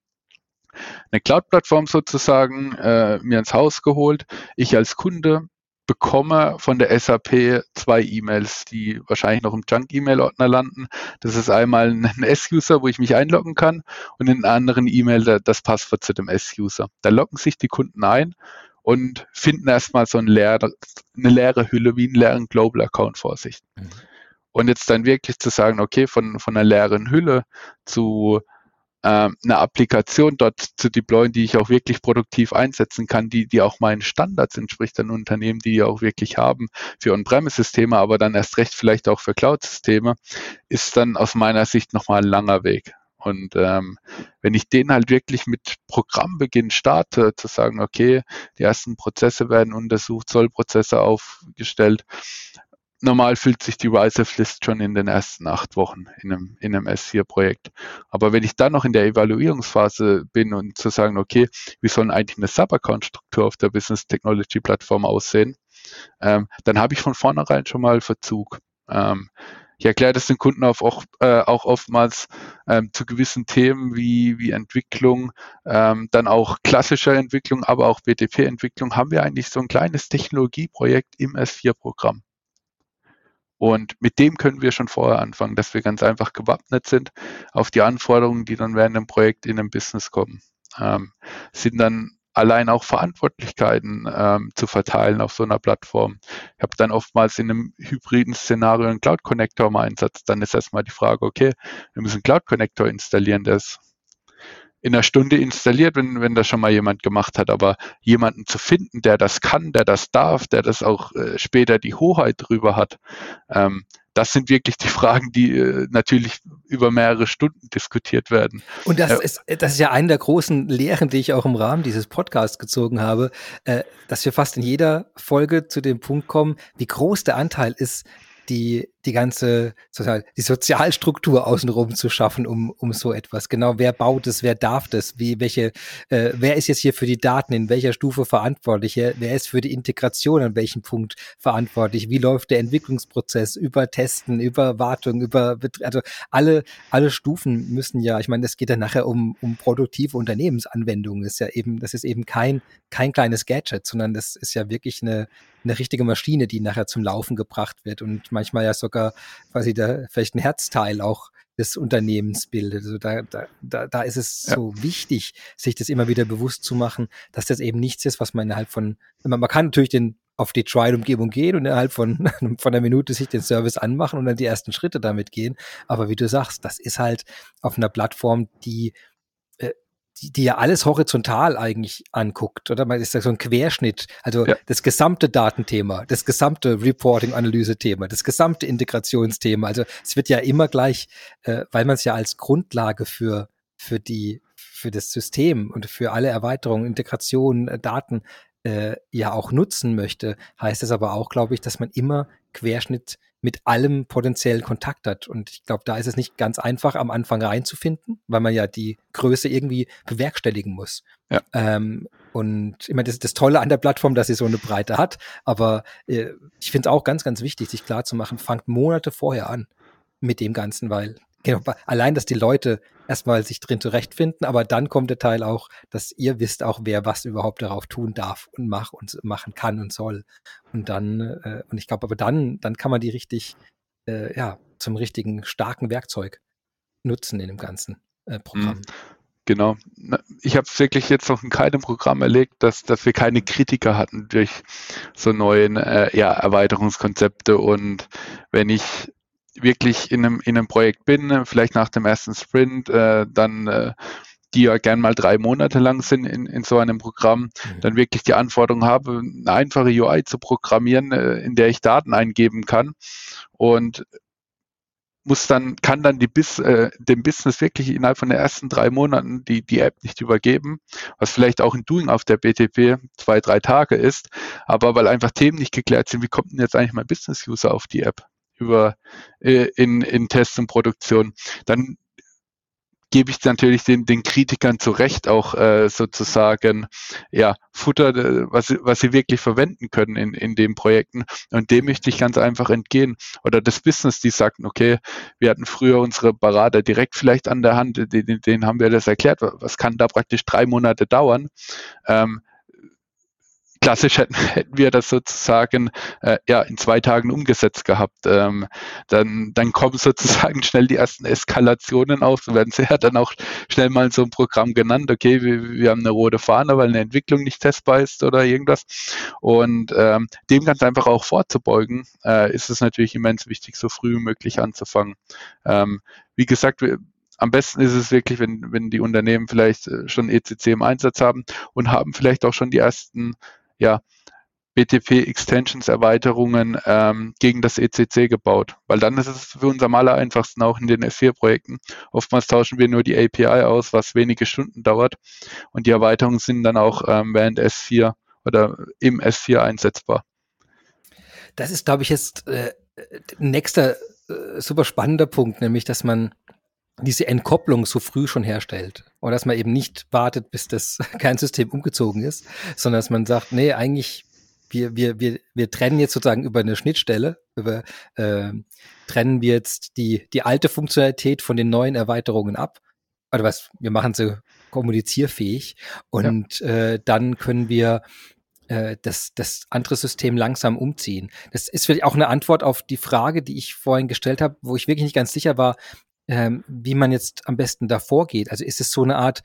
eine Cloud-Plattform sozusagen äh, mir ins Haus geholt. Ich als Kunde bekomme von der SAP zwei E-Mails, die wahrscheinlich noch im Junk-E-Mail-Ordner landen. Das ist einmal ein S-User, wo ich mich einloggen kann und in anderen E-Mail das Passwort zu dem S-User. Da loggen sich die Kunden ein und finden erstmal so ein leere, eine leere Hülle wie einen leeren Global-Account vor sich. Mhm. Und jetzt dann wirklich zu sagen, okay, von, von einer leeren Hülle zu äh, eine Applikation dort zu deployen, die ich auch wirklich produktiv einsetzen kann, die, die auch meinen Standards entspricht an Unternehmen, die auch wirklich haben für On-Premise-Systeme, aber dann erst recht vielleicht auch für Cloud-Systeme, ist dann aus meiner Sicht nochmal ein langer Weg. Und ähm, wenn ich den halt wirklich mit Programmbeginn starte, zu sagen, okay, die ersten Prozesse werden untersucht, Sollprozesse aufgestellt, normal fühlt sich die Rise-of-List schon in den ersten acht Wochen in einem, in einem S4-Projekt. Aber wenn ich dann noch in der Evaluierungsphase bin und zu sagen, okay, wie soll eigentlich eine Sub-Account-Struktur auf der Business Technology Plattform aussehen, ähm, dann habe ich von vornherein schon mal Verzug. Ähm, ich erkläre das den Kunden auch, auch, äh, auch oftmals ähm, zu gewissen Themen wie, wie Entwicklung, ähm, dann auch klassischer Entwicklung, aber auch BTP-Entwicklung, haben wir eigentlich so ein kleines Technologieprojekt im S4-Programm. Und mit dem können wir schon vorher anfangen, dass wir ganz einfach gewappnet sind auf die Anforderungen, die dann während dem Projekt in einem Business kommen. Ähm, sind dann allein auch Verantwortlichkeiten ähm, zu verteilen auf so einer Plattform. Ich habe dann oftmals in einem hybriden Szenario einen Cloud Connector im Einsatz. Dann ist erstmal die Frage, okay, wir müssen einen Cloud Connector installieren, der ist in einer Stunde installiert, wenn, wenn das schon mal jemand gemacht hat. Aber jemanden zu finden, der das kann, der das darf, der das auch äh, später die Hoheit drüber hat, ähm, das sind wirklich die Fragen, die äh, natürlich über mehrere Stunden diskutiert werden. Und das, ja. ist, das ist ja eine der großen Lehren, die ich auch im Rahmen dieses Podcasts gezogen habe, äh, dass wir fast in jeder Folge zu dem Punkt kommen, wie groß der Anteil ist, die die ganze sozial, die Sozialstruktur außenrum zu schaffen, um, um so etwas. Genau, wer baut es, wer darf das, wie, welche, äh, wer ist jetzt hier für die Daten, in welcher Stufe verantwortlich, wer ist für die Integration? An welchem Punkt verantwortlich, wie läuft der Entwicklungsprozess? Über Testen, über Wartung, über, also alle, alle Stufen müssen ja, ich meine, das geht ja nachher um, um produktive Unternehmensanwendungen, ist ja eben, das ist eben kein, kein kleines Gadget, sondern das ist ja wirklich eine, eine richtige Maschine, die nachher zum Laufen gebracht wird. Und manchmal ja sogar sogar quasi der, vielleicht ein Herzteil auch des Unternehmens bildet. Also da, da, da, ist es ja. so wichtig, sich das immer wieder bewusst zu machen, dass das eben nichts ist, was man innerhalb von, man, man kann natürlich den auf die Trial-Umgebung gehen und innerhalb von, von einer Minute sich den Service anmachen und dann die ersten Schritte damit gehen. Aber wie du sagst, das ist halt auf einer Plattform, die die, die ja alles horizontal eigentlich anguckt, oder? Man ist ja so ein Querschnitt, also ja. das gesamte Datenthema, das gesamte Reporting-Analyse-Thema, das gesamte Integrationsthema. Also es wird ja immer gleich, äh, weil man es ja als Grundlage für, für die, für das System und für alle Erweiterungen, Integration, äh, Daten äh, ja auch nutzen möchte, heißt es aber auch, glaube ich, dass man immer Querschnitt mit allem potenziellen Kontakt hat. Und ich glaube, da ist es nicht ganz einfach, am Anfang reinzufinden, weil man ja die Größe irgendwie bewerkstelligen muss. Ja. Ähm, und ich meine, das ist das Tolle an der Plattform, dass sie so eine Breite hat. Aber äh, ich finde es auch ganz, ganz wichtig, sich klarzumachen, fangt Monate vorher an mit dem Ganzen, weil Genau, allein, dass die Leute erstmal sich drin zurechtfinden, aber dann kommt der Teil auch, dass ihr wisst auch, wer was überhaupt darauf tun darf und macht und machen kann und soll. Und dann, äh, und ich glaube, aber dann, dann kann man die richtig, äh, ja, zum richtigen starken Werkzeug nutzen in dem ganzen äh, Programm. Mhm. Genau. Ich habe es wirklich jetzt noch in keinem Programm erlebt, dass, dass wir keine Kritiker hatten durch so neuen äh, ja, Erweiterungskonzepte. Und wenn ich wirklich in einem, in einem Projekt bin, vielleicht nach dem ersten Sprint, äh, dann äh, die ja gern mal drei Monate lang sind in, in so einem Programm, mhm. dann wirklich die Anforderung habe, eine einfache UI zu programmieren, äh, in der ich Daten eingeben kann und muss dann, kann dann die Bis, äh, dem Business wirklich innerhalb von den ersten drei Monaten die, die App nicht übergeben, was vielleicht auch ein Doing auf der BTP zwei, drei Tage ist, aber weil einfach Themen nicht geklärt sind, wie kommt denn jetzt eigentlich mein Business-User auf die App? Über äh, in, in Tests und Produktion, dann gebe ich natürlich den, den Kritikern zu Recht auch äh, sozusagen ja, Futter, äh, was, was sie wirklich verwenden können in, in den Projekten. Und dem möchte ich ganz einfach entgehen. Oder das Business, die sagten, okay, wir hatten früher unsere Berater direkt vielleicht an der Hand, denen, denen haben wir das erklärt, was kann da praktisch drei Monate dauern. Ähm, klassisch hätten, hätten wir das sozusagen äh, ja in zwei Tagen umgesetzt gehabt. Ähm, dann, dann kommen sozusagen schnell die ersten Eskalationen auf. So werden sie ja dann auch schnell mal so ein Programm genannt. Okay, wir, wir haben eine rote Fahne, weil eine Entwicklung nicht testbar ist oder irgendwas. Und ähm, dem ganz einfach auch vorzubeugen, äh, ist es natürlich immens wichtig, so früh wie möglich anzufangen. Ähm, wie gesagt, wir, am besten ist es wirklich, wenn, wenn die Unternehmen vielleicht äh, schon ECC im Einsatz haben und haben vielleicht auch schon die ersten ja, BTP-Extensions-Erweiterungen ähm, gegen das ECC gebaut, weil dann ist es für uns am aller einfachsten auch in den S4-Projekten. Oftmals tauschen wir nur die API aus, was wenige Stunden dauert und die Erweiterungen sind dann auch ähm, während S4 oder im S4 einsetzbar. Das ist, glaube ich, jetzt äh, nächster äh, super spannender Punkt, nämlich, dass man diese Entkopplung so früh schon herstellt. Und dass man eben nicht wartet, bis das Kernsystem umgezogen ist, sondern dass man sagt, nee, eigentlich, wir, wir, wir, wir trennen jetzt sozusagen über eine Schnittstelle, über, äh, trennen wir jetzt die, die alte Funktionalität von den neuen Erweiterungen ab. Oder was, wir machen sie kommunizierfähig und ja. äh, dann können wir äh, das, das andere System langsam umziehen. Das ist vielleicht auch eine Antwort auf die Frage, die ich vorhin gestellt habe, wo ich wirklich nicht ganz sicher war, ähm, wie man jetzt am besten da vorgeht. Also ist es so eine Art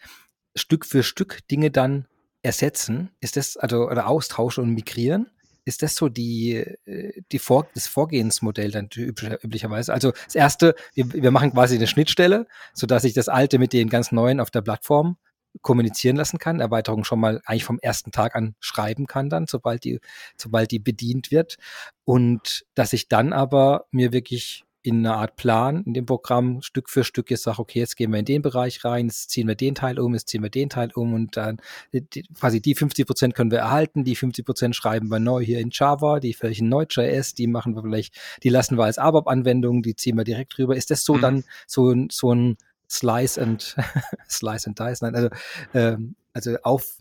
Stück für Stück Dinge dann ersetzen? Ist das, also, oder austauschen und migrieren? Ist das so die, äh, die Vor das Vorgehensmodell dann üblicherweise? Also das erste, wir, wir machen quasi eine Schnittstelle, sodass ich das alte mit den ganz neuen auf der Plattform kommunizieren lassen kann, Erweiterung schon mal eigentlich vom ersten Tag an schreiben kann dann, sobald die, sobald die bedient wird. Und dass ich dann aber mir wirklich in einer Art Plan in dem Programm Stück für Stück jetzt sage, okay, jetzt gehen wir in den Bereich rein, jetzt ziehen wir den Teil um, jetzt ziehen wir den Teil um und dann die, quasi die 50 Prozent können wir erhalten, die 50 Prozent schreiben wir neu hier in Java, die vielleicht in Node.js, die machen wir vielleicht, die lassen wir als ABAP-Anwendung, die ziehen wir direkt rüber. Ist das so mhm. dann so, so ein Slice and Slice and Dice, nein, also, ähm, also auf,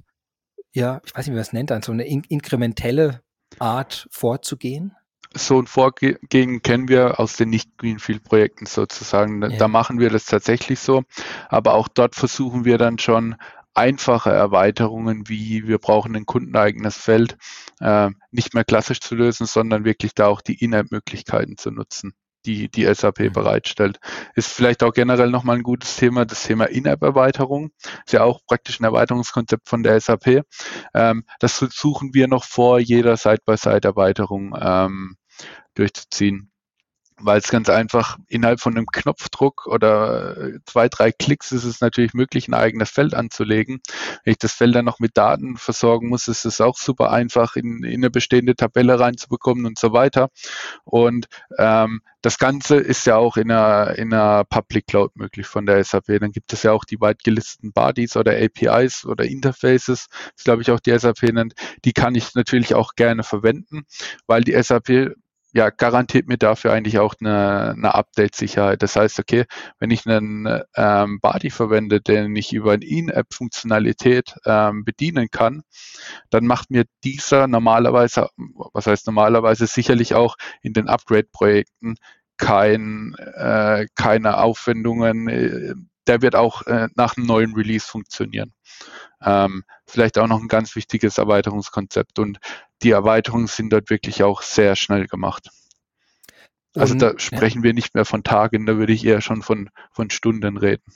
ja, ich weiß nicht, wie man es nennt, dann so eine in inkrementelle Art vorzugehen? So ein Vorgehen kennen wir aus den Nicht-Greenfield-Projekten sozusagen. Ja. Da machen wir das tatsächlich so. Aber auch dort versuchen wir dann schon einfache Erweiterungen wie wir brauchen ein kundeneigenes Feld äh, nicht mehr klassisch zu lösen, sondern wirklich da auch die In-App-Möglichkeiten zu nutzen die die SAP mhm. bereitstellt. Ist vielleicht auch generell nochmal ein gutes Thema, das Thema In-App-Erweiterung. Ist ja auch praktisch ein Erweiterungskonzept von der SAP. Ähm, das versuchen wir noch vor jeder Side-by-Side-Erweiterung ähm, durchzuziehen weil es ganz einfach innerhalb von einem Knopfdruck oder äh, zwei, drei Klicks ist es natürlich möglich, ein eigenes Feld anzulegen. Wenn ich das Feld dann noch mit Daten versorgen muss, ist es auch super einfach, in, in eine bestehende Tabelle reinzubekommen und so weiter. Und ähm, das Ganze ist ja auch in einer, in einer Public Cloud möglich von der SAP. Dann gibt es ja auch die weit gelisteten Bodies oder APIs oder Interfaces, das glaube ich auch die SAP nennt. Die kann ich natürlich auch gerne verwenden, weil die SAP ja, garantiert mir dafür eigentlich auch eine, eine Update-Sicherheit. Das heißt, okay, wenn ich einen ähm, Body verwende, den ich über eine In-App-Funktionalität ähm, bedienen kann, dann macht mir dieser normalerweise, was heißt normalerweise, sicherlich auch in den Upgrade-Projekten kein, äh, keine Aufwendungen. Der wird auch äh, nach einem neuen Release funktionieren. Ähm, vielleicht auch noch ein ganz wichtiges Erweiterungskonzept. Und die Erweiterungen sind dort wirklich auch sehr schnell gemacht. Also Und, da sprechen ja. wir nicht mehr von Tagen, da würde ich eher schon von, von Stunden reden.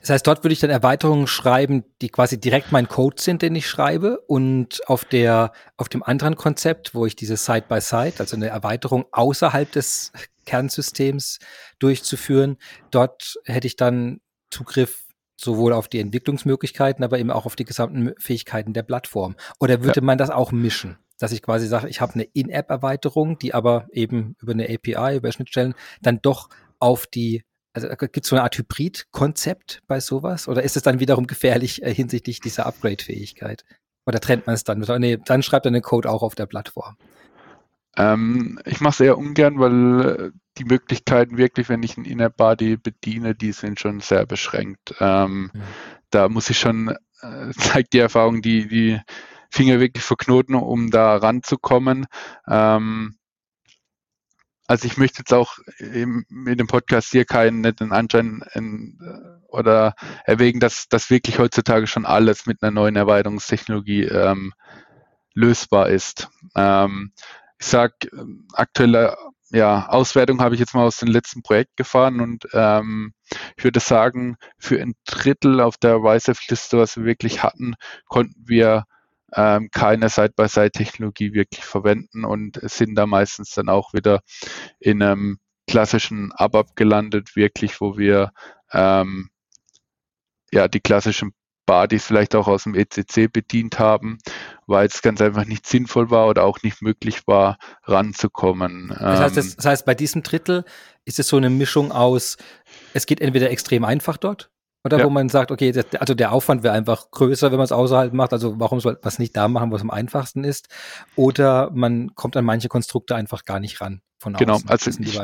Das heißt, dort würde ich dann Erweiterungen schreiben, die quasi direkt mein Code sind, den ich schreibe. Und auf der, auf dem anderen Konzept, wo ich diese Side-by-Side, -Side, also eine Erweiterung außerhalb des Kernsystems durchzuführen, dort hätte ich dann Zugriff sowohl auf die Entwicklungsmöglichkeiten, aber eben auch auf die gesamten Fähigkeiten der Plattform. Oder würde ja. man das auch mischen? Dass ich quasi sage, ich habe eine In-App-Erweiterung, die aber eben über eine API, über Schnittstellen dann doch auf die, also gibt es so eine Art Hybrid-Konzept bei sowas? Oder ist es dann wiederum gefährlich äh, hinsichtlich dieser Upgrade-Fähigkeit? Oder trennt man es dann? Nee, dann schreibt er den Code auch auf der Plattform. Ähm, ich mache es eher ungern, weil äh, die Möglichkeiten wirklich, wenn ich einen Inner Body bediene, die sind schon sehr beschränkt. Ähm, mhm. Da muss ich schon, äh, zeigt die Erfahrung, die, die Finger wirklich verknoten, um da ranzukommen. Ähm, also ich möchte jetzt auch im, in dem Podcast hier keinen netten Anschein in, äh, oder erwägen, dass das wirklich heutzutage schon alles mit einer neuen Erweiterungstechnologie ähm, lösbar ist. Ähm, ich sage, aktuelle ja, Auswertung habe ich jetzt mal aus dem letzten Projekt gefahren und ähm, ich würde sagen, für ein Drittel auf der YSF-Liste, was wir wirklich hatten, konnten wir ähm, keine Side-by-Side-Technologie wirklich verwenden und sind da meistens dann auch wieder in einem klassischen ABAP gelandet, wirklich, wo wir ähm, ja die klassischen Bodies vielleicht auch aus dem ECC bedient haben, weil es ganz einfach nicht sinnvoll war oder auch nicht möglich war, ranzukommen. Das heißt, das, ähm, das heißt bei diesem Drittel ist es so eine Mischung aus, es geht entweder extrem einfach dort, oder ja. wo man sagt, okay, das, also der Aufwand wäre einfach größer, wenn man es außerhalb macht. Also warum soll man es nicht da machen, wo es am einfachsten ist? Oder man kommt an manche Konstrukte einfach gar nicht ran von genau, außen. Also ich,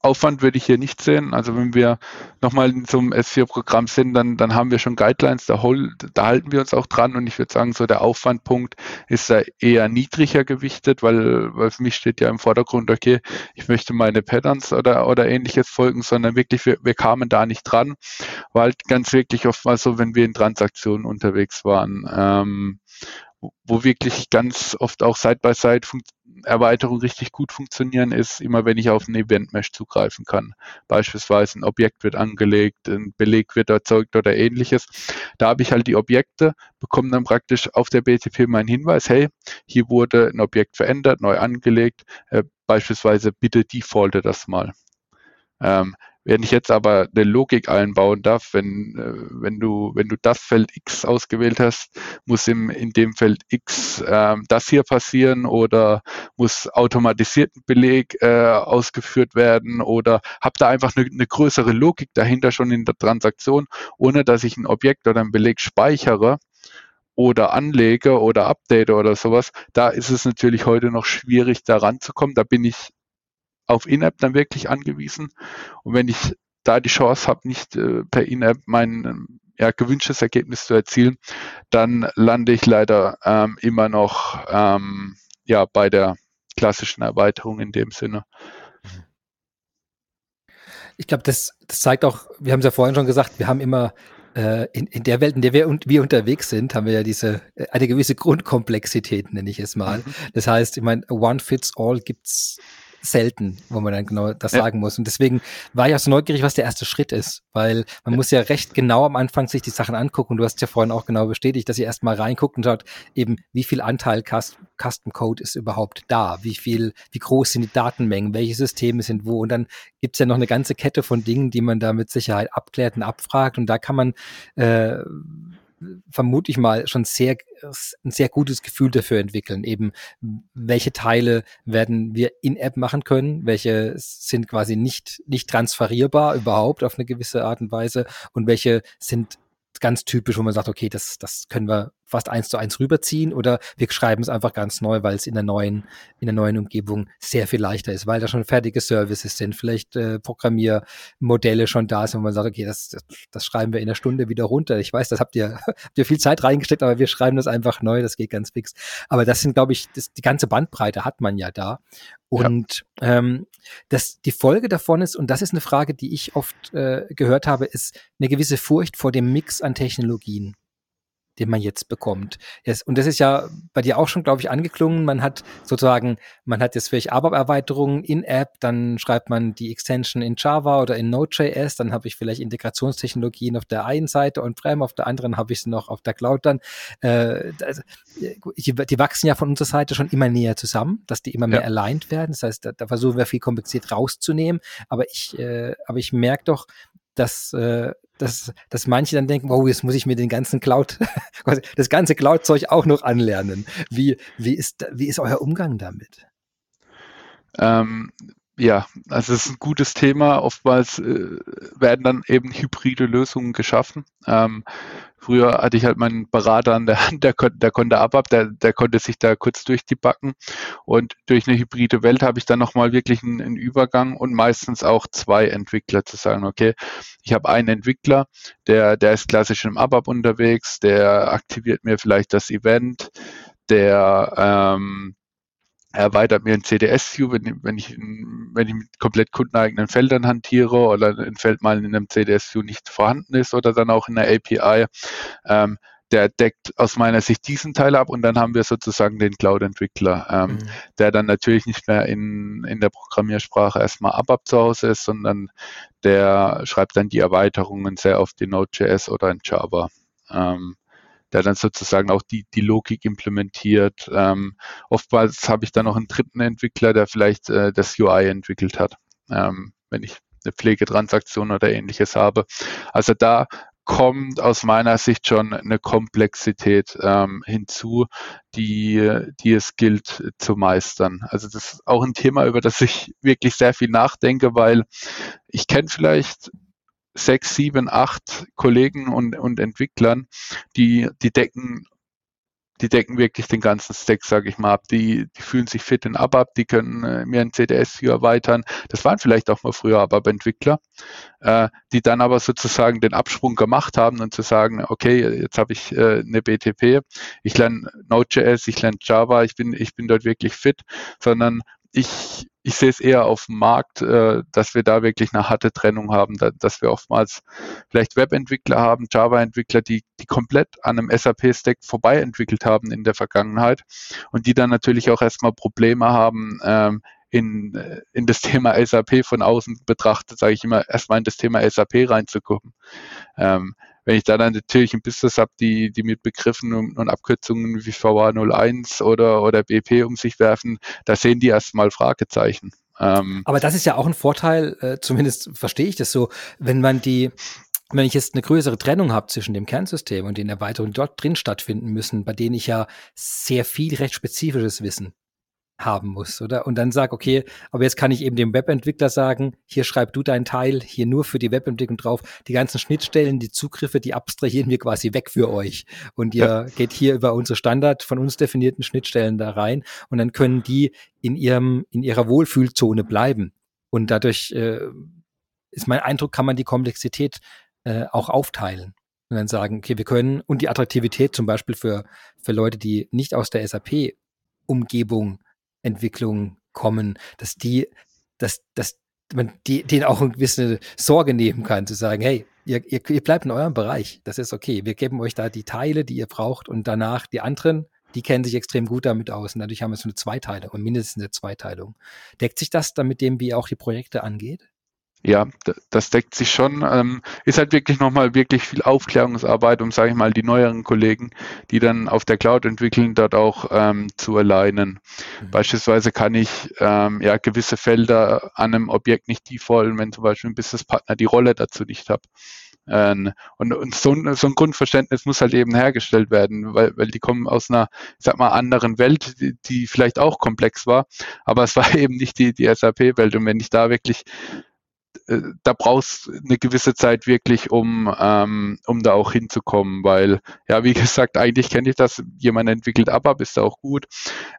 Aufwand würde ich hier nicht sehen. Also wenn wir nochmal in so einem S4-Programm sind, dann, dann haben wir schon Guidelines, da, hol, da halten wir uns auch dran und ich würde sagen, so der Aufwandpunkt ist da eher niedriger gewichtet, weil, weil für mich steht ja im Vordergrund, okay, ich möchte meine Patterns oder, oder ähnliches folgen, sondern wirklich, wir, wir kamen da nicht dran, weil halt ganz wirklich oftmals so, wenn wir in Transaktionen unterwegs waren, ähm, wo wirklich ganz oft auch Side-by-Side Erweiterungen richtig gut funktionieren, ist immer, wenn ich auf ein Event-Mesh zugreifen kann. Beispielsweise ein Objekt wird angelegt, ein Beleg wird erzeugt oder ähnliches. Da habe ich halt die Objekte, bekomme dann praktisch auf der BTP meinen Hinweis, hey, hier wurde ein Objekt verändert, neu angelegt, äh, beispielsweise bitte defaulte das mal. Ähm, wenn ich jetzt aber eine Logik einbauen darf, wenn, äh, wenn, du, wenn du das Feld X ausgewählt hast, muss im, in dem Feld X äh, das hier passieren oder muss automatisierten Beleg äh, ausgeführt werden oder habe da einfach eine, eine größere Logik dahinter schon in der Transaktion, ohne dass ich ein Objekt oder ein Beleg speichere oder anlege oder update oder sowas, da ist es natürlich heute noch schwierig, da ranzukommen. Da bin ich auf In-App dann wirklich angewiesen. Und wenn ich da die Chance habe, nicht äh, per In-App mein ähm, ja, gewünschtes Ergebnis zu erzielen, dann lande ich leider ähm, immer noch ähm, ja, bei der klassischen Erweiterung in dem Sinne. Ich glaube, das, das zeigt auch, wir haben es ja vorhin schon gesagt, wir haben immer äh, in, in der Welt, in der wir, wir unterwegs sind, haben wir ja diese äh, eine gewisse Grundkomplexität, nenne ich es mal. Mhm. Das heißt, ich meine, One Fits All gibt's selten, wo man dann genau das ja. sagen muss. Und deswegen war ich auch so neugierig, was der erste Schritt ist, weil man ja. muss ja recht genau am Anfang sich die Sachen angucken. Du hast ja vorhin auch genau bestätigt, dass ihr erstmal reinguckt und schaut eben, wie viel Anteil Custom Code ist überhaupt da, wie viel, wie groß sind die Datenmengen, welche Systeme sind wo. Und dann gibt's ja noch eine ganze Kette von Dingen, die man da mit Sicherheit abklärt und abfragt. Und da kann man äh, vermute ich mal, schon sehr, ein sehr gutes Gefühl dafür entwickeln. Eben, welche Teile werden wir in-App machen können, welche sind quasi nicht, nicht transferierbar überhaupt auf eine gewisse Art und Weise und welche sind ganz typisch, wo man sagt, okay, das, das können wir fast eins zu eins rüberziehen oder wir schreiben es einfach ganz neu, weil es in der neuen, in der neuen Umgebung sehr viel leichter ist, weil da schon fertige Services sind, vielleicht äh, Programmiermodelle schon da sind, wo man sagt, okay, das, das, das schreiben wir in einer Stunde wieder runter. Ich weiß, das habt ihr, habt ihr viel Zeit reingesteckt, aber wir schreiben das einfach neu, das geht ganz fix. Aber das sind, glaube ich, das, die ganze Bandbreite hat man ja da. Und ja. ähm, das, die Folge davon ist, und das ist eine Frage, die ich oft äh, gehört habe, ist eine gewisse Furcht vor dem Mix an Technologien den man jetzt bekommt. und das ist ja bei dir auch schon, glaube ich, angeklungen. Man hat sozusagen, man hat jetzt vielleicht ABAP-Erweiterungen in App, dann schreibt man die Extension in Java oder in Node.js, dann habe ich vielleicht Integrationstechnologien auf der einen Seite und Prem, auf der anderen habe ich sie noch auf der Cloud dann. Äh, die, die, wachsen ja von unserer Seite schon immer näher zusammen, dass die immer mehr ja. aligned werden. Das heißt, da, da, versuchen wir viel kompliziert rauszunehmen. Aber ich, äh, aber ich merke doch, dass, äh, dass, dass manche dann denken, wow, jetzt muss ich mir den ganzen Cloud, das ganze Cloud-Zeug auch noch anlernen. Wie, wie, ist, wie ist euer Umgang damit? Ähm, ja, also es ist ein gutes Thema. Oftmals äh, werden dann eben hybride Lösungen geschaffen. Ähm, früher hatte ich halt meinen Berater an der Hand, der, der konnte ab, der, der konnte sich da kurz durch die Backen. Und durch eine hybride Welt habe ich dann nochmal wirklich einen, einen, Übergang und meistens auch zwei Entwickler zu sagen, okay, ich habe einen Entwickler, der, der ist klassisch im ABAP unterwegs, der aktiviert mir vielleicht das Event, der ähm, erweitert mir ein CDS-View, wenn, wenn, ich, wenn ich mit komplett kundeneigenen Feldern hantiere oder ein Feld mal in einem CDS-View nicht vorhanden ist oder dann auch in der API. Ähm, der deckt aus meiner Sicht diesen Teil ab und dann haben wir sozusagen den Cloud-Entwickler, ähm, mhm. der dann natürlich nicht mehr in, in der Programmiersprache erstmal ABAP zu Hause ist, sondern der schreibt dann die Erweiterungen sehr auf die Node.js oder in Java. Ähm, der dann sozusagen auch die, die Logik implementiert. Ähm, oftmals habe ich dann noch einen dritten Entwickler, der vielleicht äh, das UI entwickelt hat, ähm, wenn ich eine Pflegetransaktion oder ähnliches habe. Also da kommt aus meiner Sicht schon eine Komplexität ähm, hinzu, die, die es gilt zu meistern. Also das ist auch ein Thema, über das ich wirklich sehr viel nachdenke, weil ich kenne vielleicht sechs, sieben, acht Kollegen und, und Entwicklern, die, die decken die decken wirklich den ganzen Stack, sage ich mal, ab. Die, die fühlen sich fit in ABAP, die können äh, mir ein CDS-View erweitern. Das waren vielleicht auch mal früher ABAP-Entwickler, äh, die dann aber sozusagen den Absprung gemacht haben und zu sagen, okay, jetzt habe ich äh, eine BTP, ich lerne Node.js, ich lerne Java, ich bin, ich bin dort wirklich fit, sondern ich, ich sehe es eher auf dem Markt, äh, dass wir da wirklich eine harte Trennung haben, da, dass wir oftmals vielleicht Webentwickler haben, Java-Entwickler, die, die komplett an einem SAP-Stack vorbei entwickelt haben in der Vergangenheit und die dann natürlich auch erstmal Probleme haben, ähm, in, in das Thema SAP von außen betrachtet, sage ich immer, erstmal in das Thema SAP reinzugucken. Ähm, wenn ich da dann natürlich ein Business habe, die, die mit Begriffen und, und Abkürzungen wie VA01 oder, oder BP um sich werfen, da sehen die erstmal Fragezeichen. Ähm, Aber das ist ja auch ein Vorteil, äh, zumindest verstehe ich das so, wenn man die, wenn ich jetzt eine größere Trennung habe zwischen dem Kernsystem und den Erweiterungen, die dort drin stattfinden müssen, bei denen ich ja sehr viel recht spezifisches Wissen haben muss, oder? Und dann sag, okay, aber jetzt kann ich eben dem Webentwickler sagen, hier schreib du deinen Teil, hier nur für die Webentwicklung drauf. Die ganzen Schnittstellen, die Zugriffe, die abstrahieren wir quasi weg für euch. Und ihr ja. geht hier über unsere Standard von uns definierten Schnittstellen da rein und dann können die in ihrem, in ihrer Wohlfühlzone bleiben. Und dadurch äh, ist mein Eindruck, kann man die Komplexität äh, auch aufteilen und dann sagen, okay, wir können und die Attraktivität zum Beispiel für, für Leute, die nicht aus der SAP-Umgebung Entwicklung kommen, dass die, dass, dass man die, denen auch eine gewisse Sorge nehmen kann, zu sagen, hey, ihr, ihr, ihr bleibt in eurem Bereich, das ist okay. Wir geben euch da die Teile, die ihr braucht und danach die anderen, die kennen sich extrem gut damit aus und dadurch haben wir so eine Zweiteilung und mindestens eine Zweiteilung. Deckt sich das dann mit dem, wie ihr auch die Projekte angeht? Ja, das deckt sich schon. Ähm, ist halt wirklich nochmal wirklich viel Aufklärungsarbeit, um, sage ich mal, die neueren Kollegen, die dann auf der Cloud entwickeln, dort auch ähm, zu alignen. Mhm. Beispielsweise kann ich ähm, ja gewisse Felder an einem Objekt nicht defaulten, wenn zum Beispiel ein Businesspartner die Rolle dazu nicht hat. Ähm, und, und so, ein, so, ein Grundverständnis muss halt eben hergestellt werden, weil, weil die kommen aus einer, ich sag mal, anderen Welt, die, die vielleicht auch komplex war, aber es war eben nicht die, die SAP-Welt. Und wenn ich da wirklich da brauchst eine gewisse Zeit wirklich, um, ähm, um da auch hinzukommen, weil, ja, wie gesagt, eigentlich kenne ich das, jemand entwickelt ABAP, ist da auch gut,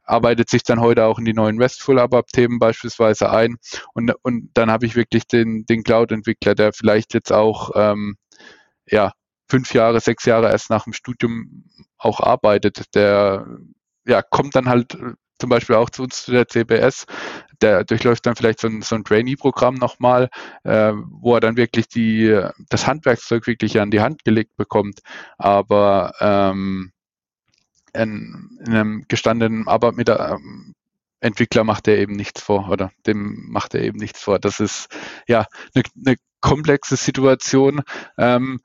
arbeitet sich dann heute auch in die neuen RESTful ABAP-Themen beispielsweise ein und, und dann habe ich wirklich den, den Cloud-Entwickler, der vielleicht jetzt auch, ähm, ja, fünf Jahre, sechs Jahre erst nach dem Studium auch arbeitet, der ja, kommt dann halt zum Beispiel auch zu uns zu der CBS, der durchläuft dann vielleicht so ein, so ein Trainee-Programm nochmal, äh, wo er dann wirklich die, das Handwerkszeug wirklich an die Hand gelegt bekommt. Aber ähm, in, in einem gestandenen Arbeitmitarbeiter ähm, Entwickler macht er eben nichts vor oder dem macht er eben nichts vor. Das ist ja eine, eine komplexe Situation. Ähm,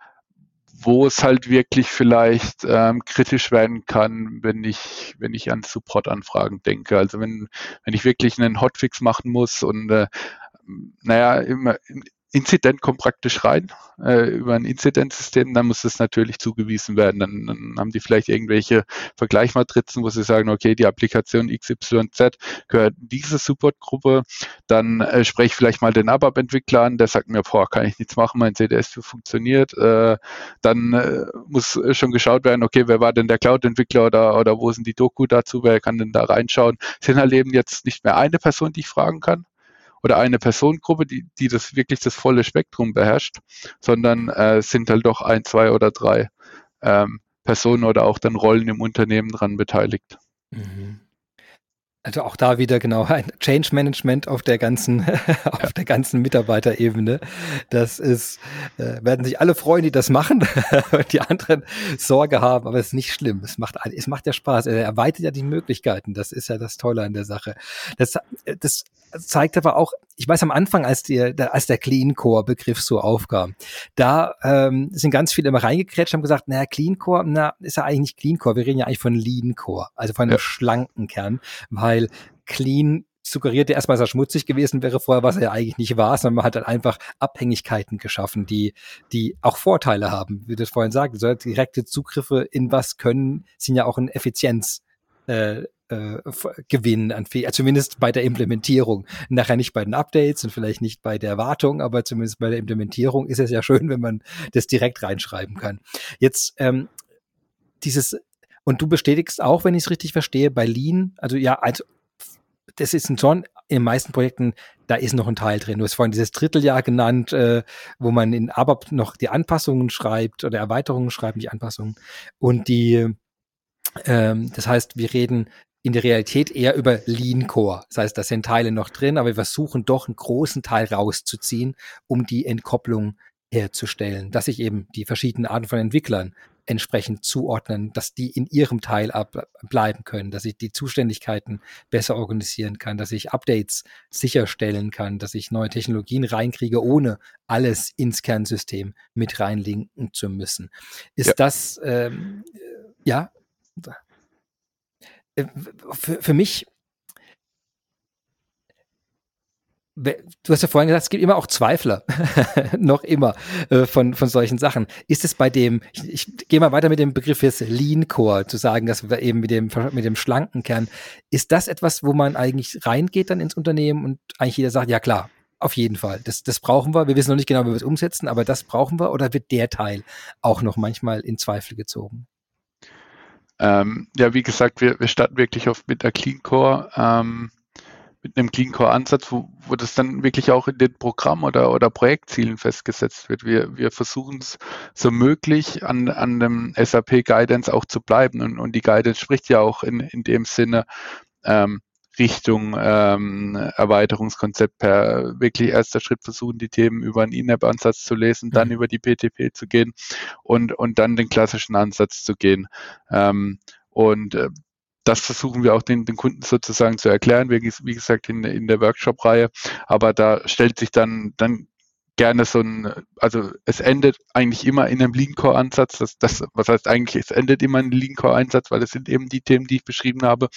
wo es halt wirklich vielleicht ähm, kritisch werden kann, wenn ich, wenn ich an Support-Anfragen denke. Also wenn, wenn ich wirklich einen Hotfix machen muss und äh, naja, immer, Inzident kommt praktisch rein äh, über ein Inzidentsystem, dann muss es natürlich zugewiesen werden. Dann, dann haben die vielleicht irgendwelche Vergleichmatrizen, wo sie sagen, okay, die Applikation XYZ gehört diese Supportgruppe. Dann äh, spreche ich vielleicht mal den ABAP-Entwickler an, der sagt mir, boah, kann ich nichts machen, mein CDS funktioniert. Äh, dann äh, muss schon geschaut werden, okay, wer war denn der Cloud-Entwickler oder, oder wo sind die Doku dazu, wer kann denn da reinschauen. Es sind halt eben jetzt nicht mehr eine Person, die ich fragen kann, oder eine Personengruppe, die, die das wirklich das volle Spektrum beherrscht, sondern äh, sind halt doch ein, zwei oder drei ähm, Personen oder auch dann Rollen im Unternehmen dran beteiligt. Mhm. Also auch da wieder genau ein Change Management auf der ganzen, auf der ganzen Mitarbeiterebene. Das ist, äh, werden sich alle freuen, die das machen und die anderen Sorge haben, aber es ist nicht schlimm. Es macht, es macht ja Spaß. Er erweitert ja die Möglichkeiten. Das ist ja das Tolle an der Sache. Das, das zeigt aber auch, ich weiß am Anfang, als, die, als der Clean Core Begriff so aufkam, da ähm, sind ganz viele immer reingekrätscht, haben gesagt, naja, Clean Core, na, ist ja eigentlich nicht Clean Core, wir reden ja eigentlich von Lean Core, also von einem ja. schlanken Kern, weil Clean suggeriert ja erstmal, dass er schmutzig gewesen wäre vorher, was er ja eigentlich nicht war, sondern man hat dann einfach Abhängigkeiten geschaffen, die, die auch Vorteile haben, wie du es vorhin sagst. So direkte Zugriffe in was können, sind ja auch ein Effizienz. Äh, äh, gewinnen an Fähigkeit, zumindest bei der Implementierung. Nachher nicht bei den Updates und vielleicht nicht bei der Wartung, aber zumindest bei der Implementierung ist es ja schön, wenn man das direkt reinschreiben kann. Jetzt ähm, dieses und du bestätigst auch, wenn ich es richtig verstehe, bei Lean, also ja, also das ist ein schon in den meisten Projekten, da ist noch ein Teil drin. Du hast vorhin dieses Dritteljahr genannt, äh, wo man in ABAP noch die Anpassungen schreibt oder Erweiterungen schreibt, die Anpassungen. Und die, ähm, das heißt, wir reden in der Realität eher über Lean Core. Das heißt, da sind Teile noch drin, aber wir versuchen doch einen großen Teil rauszuziehen, um die Entkopplung herzustellen, dass sich eben die verschiedenen Arten von Entwicklern entsprechend zuordnen, dass die in ihrem Teil bleiben können, dass ich die Zuständigkeiten besser organisieren kann, dass ich Updates sicherstellen kann, dass ich neue Technologien reinkriege, ohne alles ins Kernsystem mit reinlinken zu müssen. Ist ja. das, ähm, ja, für, für mich, du hast ja vorhin gesagt, es gibt immer auch Zweifler, noch immer äh, von, von solchen Sachen. Ist es bei dem, ich, ich gehe mal weiter mit dem Begriff jetzt Lean Core, zu sagen, dass wir eben mit dem, mit dem schlanken Kern, ist das etwas, wo man eigentlich reingeht dann ins Unternehmen und eigentlich jeder sagt, ja klar, auf jeden Fall. Das, das brauchen wir. Wir wissen noch nicht genau, wie wir es umsetzen, aber das brauchen wir. Oder wird der Teil auch noch manchmal in Zweifel gezogen? Ähm, ja, wie gesagt, wir, wir starten wirklich oft mit der Clean Core, ähm, mit einem Clean Core Ansatz, wo, wo das dann wirklich auch in den Programm- oder, oder Projektzielen festgesetzt wird. Wir, wir versuchen es so möglich an, an dem SAP Guidance auch zu bleiben. Und, und die Guidance spricht ja auch in, in dem Sinne, ähm, Richtung ähm, Erweiterungskonzept per wirklich erster Schritt versuchen, die Themen über einen In-App-Ansatz zu lesen, dann mhm. über die PTP zu gehen und, und dann den klassischen Ansatz zu gehen. Ähm, und äh, das versuchen wir auch den, den Kunden sozusagen zu erklären, wie, wie gesagt, in, in der Workshop-Reihe. Aber da stellt sich dann, dann gerne so ein, also es endet eigentlich immer in einem Lean Core Ansatz. Das, das, was heißt eigentlich, es endet immer in einem Lean Core Einsatz, weil es sind eben die Themen, die ich beschrieben habe,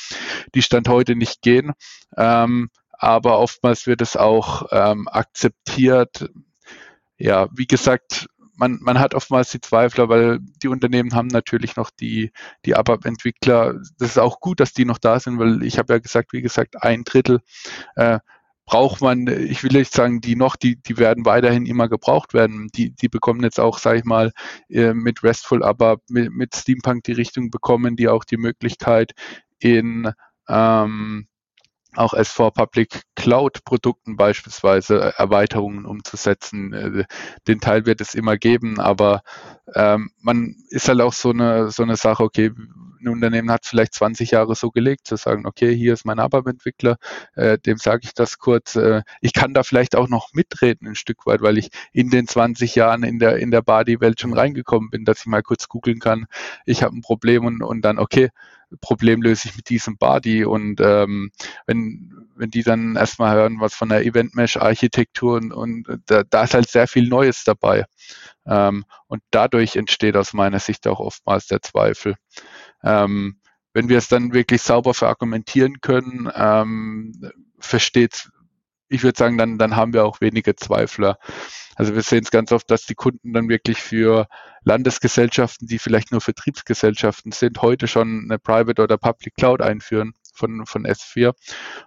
die Stand heute nicht gehen. Ähm, aber oftmals wird es auch ähm, akzeptiert. Ja, wie gesagt, man, man hat oftmals die Zweifler, weil die Unternehmen haben natürlich noch die, die ABAP-Entwickler. Das ist auch gut, dass die noch da sind, weil ich habe ja gesagt, wie gesagt, ein Drittel äh, braucht man, ich will nicht sagen, die noch, die, die werden weiterhin immer gebraucht werden. Die, die bekommen jetzt auch, sage ich mal, äh, mit RESTful, aber mit, mit Steampunk die Richtung bekommen, die auch die Möglichkeit in ähm, auch S4 Public Cloud Produkten beispielsweise Erweiterungen umzusetzen. Äh, den Teil wird es immer geben, aber ähm, man ist halt auch so eine, so eine Sache, okay, ein Unternehmen hat vielleicht 20 Jahre so gelegt, zu sagen, okay, hier ist mein ABAP-Entwickler, äh, dem sage ich das kurz. Äh, ich kann da vielleicht auch noch mitreden ein Stück weit, weil ich in den 20 Jahren in der, in der Body-Welt schon reingekommen bin, dass ich mal kurz googeln kann, ich habe ein Problem und, und dann, okay, Problem löse ich mit diesem Body und ähm, wenn, wenn die dann erstmal hören, was von der Event-Mesh-Architektur und, und da, da ist halt sehr viel Neues dabei. Ähm, und dadurch entsteht aus meiner Sicht auch oftmals der Zweifel. Ähm, wenn wir es dann wirklich sauber verargumentieren können, ähm, versteht, ich würde sagen, dann, dann haben wir auch wenige Zweifler. Also wir sehen es ganz oft, dass die Kunden dann wirklich für Landesgesellschaften, die vielleicht nur Vertriebsgesellschaften sind, heute schon eine Private oder Public Cloud einführen von, von S4.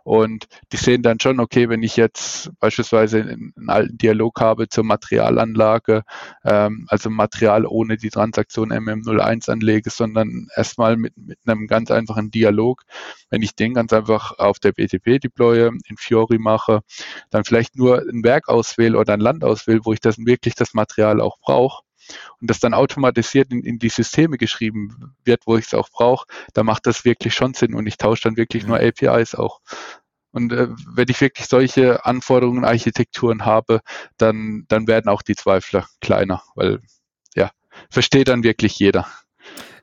Und die sehen dann schon, okay, wenn ich jetzt beispielsweise einen alten Dialog habe zur Materialanlage, ähm, also Material ohne die Transaktion MM01 anlege, sondern erstmal mit, mit einem ganz einfachen Dialog, wenn ich den ganz einfach auf der BTP deploye, in Fiori mache, dann vielleicht nur ein Werk auswähle oder ein Land auswähle, wo ich das wirklich das Material auch brauche, und das dann automatisiert in, in die Systeme geschrieben wird, wo ich es auch brauche, da macht das wirklich schon Sinn und ich tausche dann wirklich mhm. nur APIs auch. Und äh, wenn ich wirklich solche Anforderungen, Architekturen habe, dann, dann werden auch die Zweifler kleiner, weil ja, versteht dann wirklich jeder.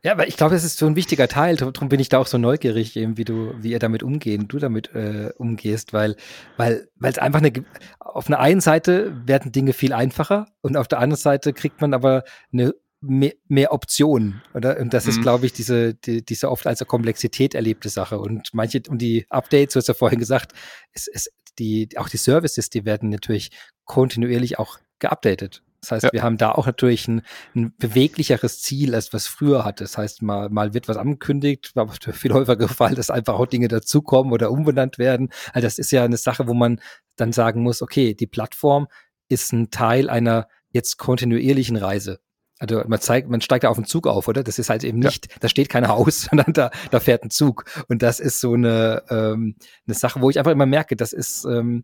Ja, aber ich glaube, das ist so ein wichtiger Teil. Darum bin ich da auch so neugierig, eben, wie du, wie ihr damit umgehen, du damit äh, umgehst, weil, weil, weil es einfach eine, auf einer einen Seite werden Dinge viel einfacher und auf der anderen Seite kriegt man aber eine mehr, mehr Optionen, oder? Und das mhm. ist, glaube ich, diese, die, diese oft als Komplexität erlebte Sache. Und manche, und die Updates, du hast ja vorhin gesagt, es, es, die, auch die Services, die werden natürlich kontinuierlich auch geupdatet. Das heißt, ja. wir haben da auch natürlich ein, ein, beweglicheres Ziel, als was früher hatte. Das heißt, mal, mal wird was angekündigt, war viel häufiger gefallen, dass einfach auch Dinge dazukommen oder umbenannt werden. Also das ist ja eine Sache, wo man dann sagen muss, okay, die Plattform ist ein Teil einer jetzt kontinuierlichen Reise. Also man zeigt, man steigt da auf den Zug auf, oder? Das ist halt eben nicht, ja. da steht kein Haus, sondern da, da fährt ein Zug. Und das ist so eine, ähm, eine Sache, wo ich einfach immer merke, das ist ähm,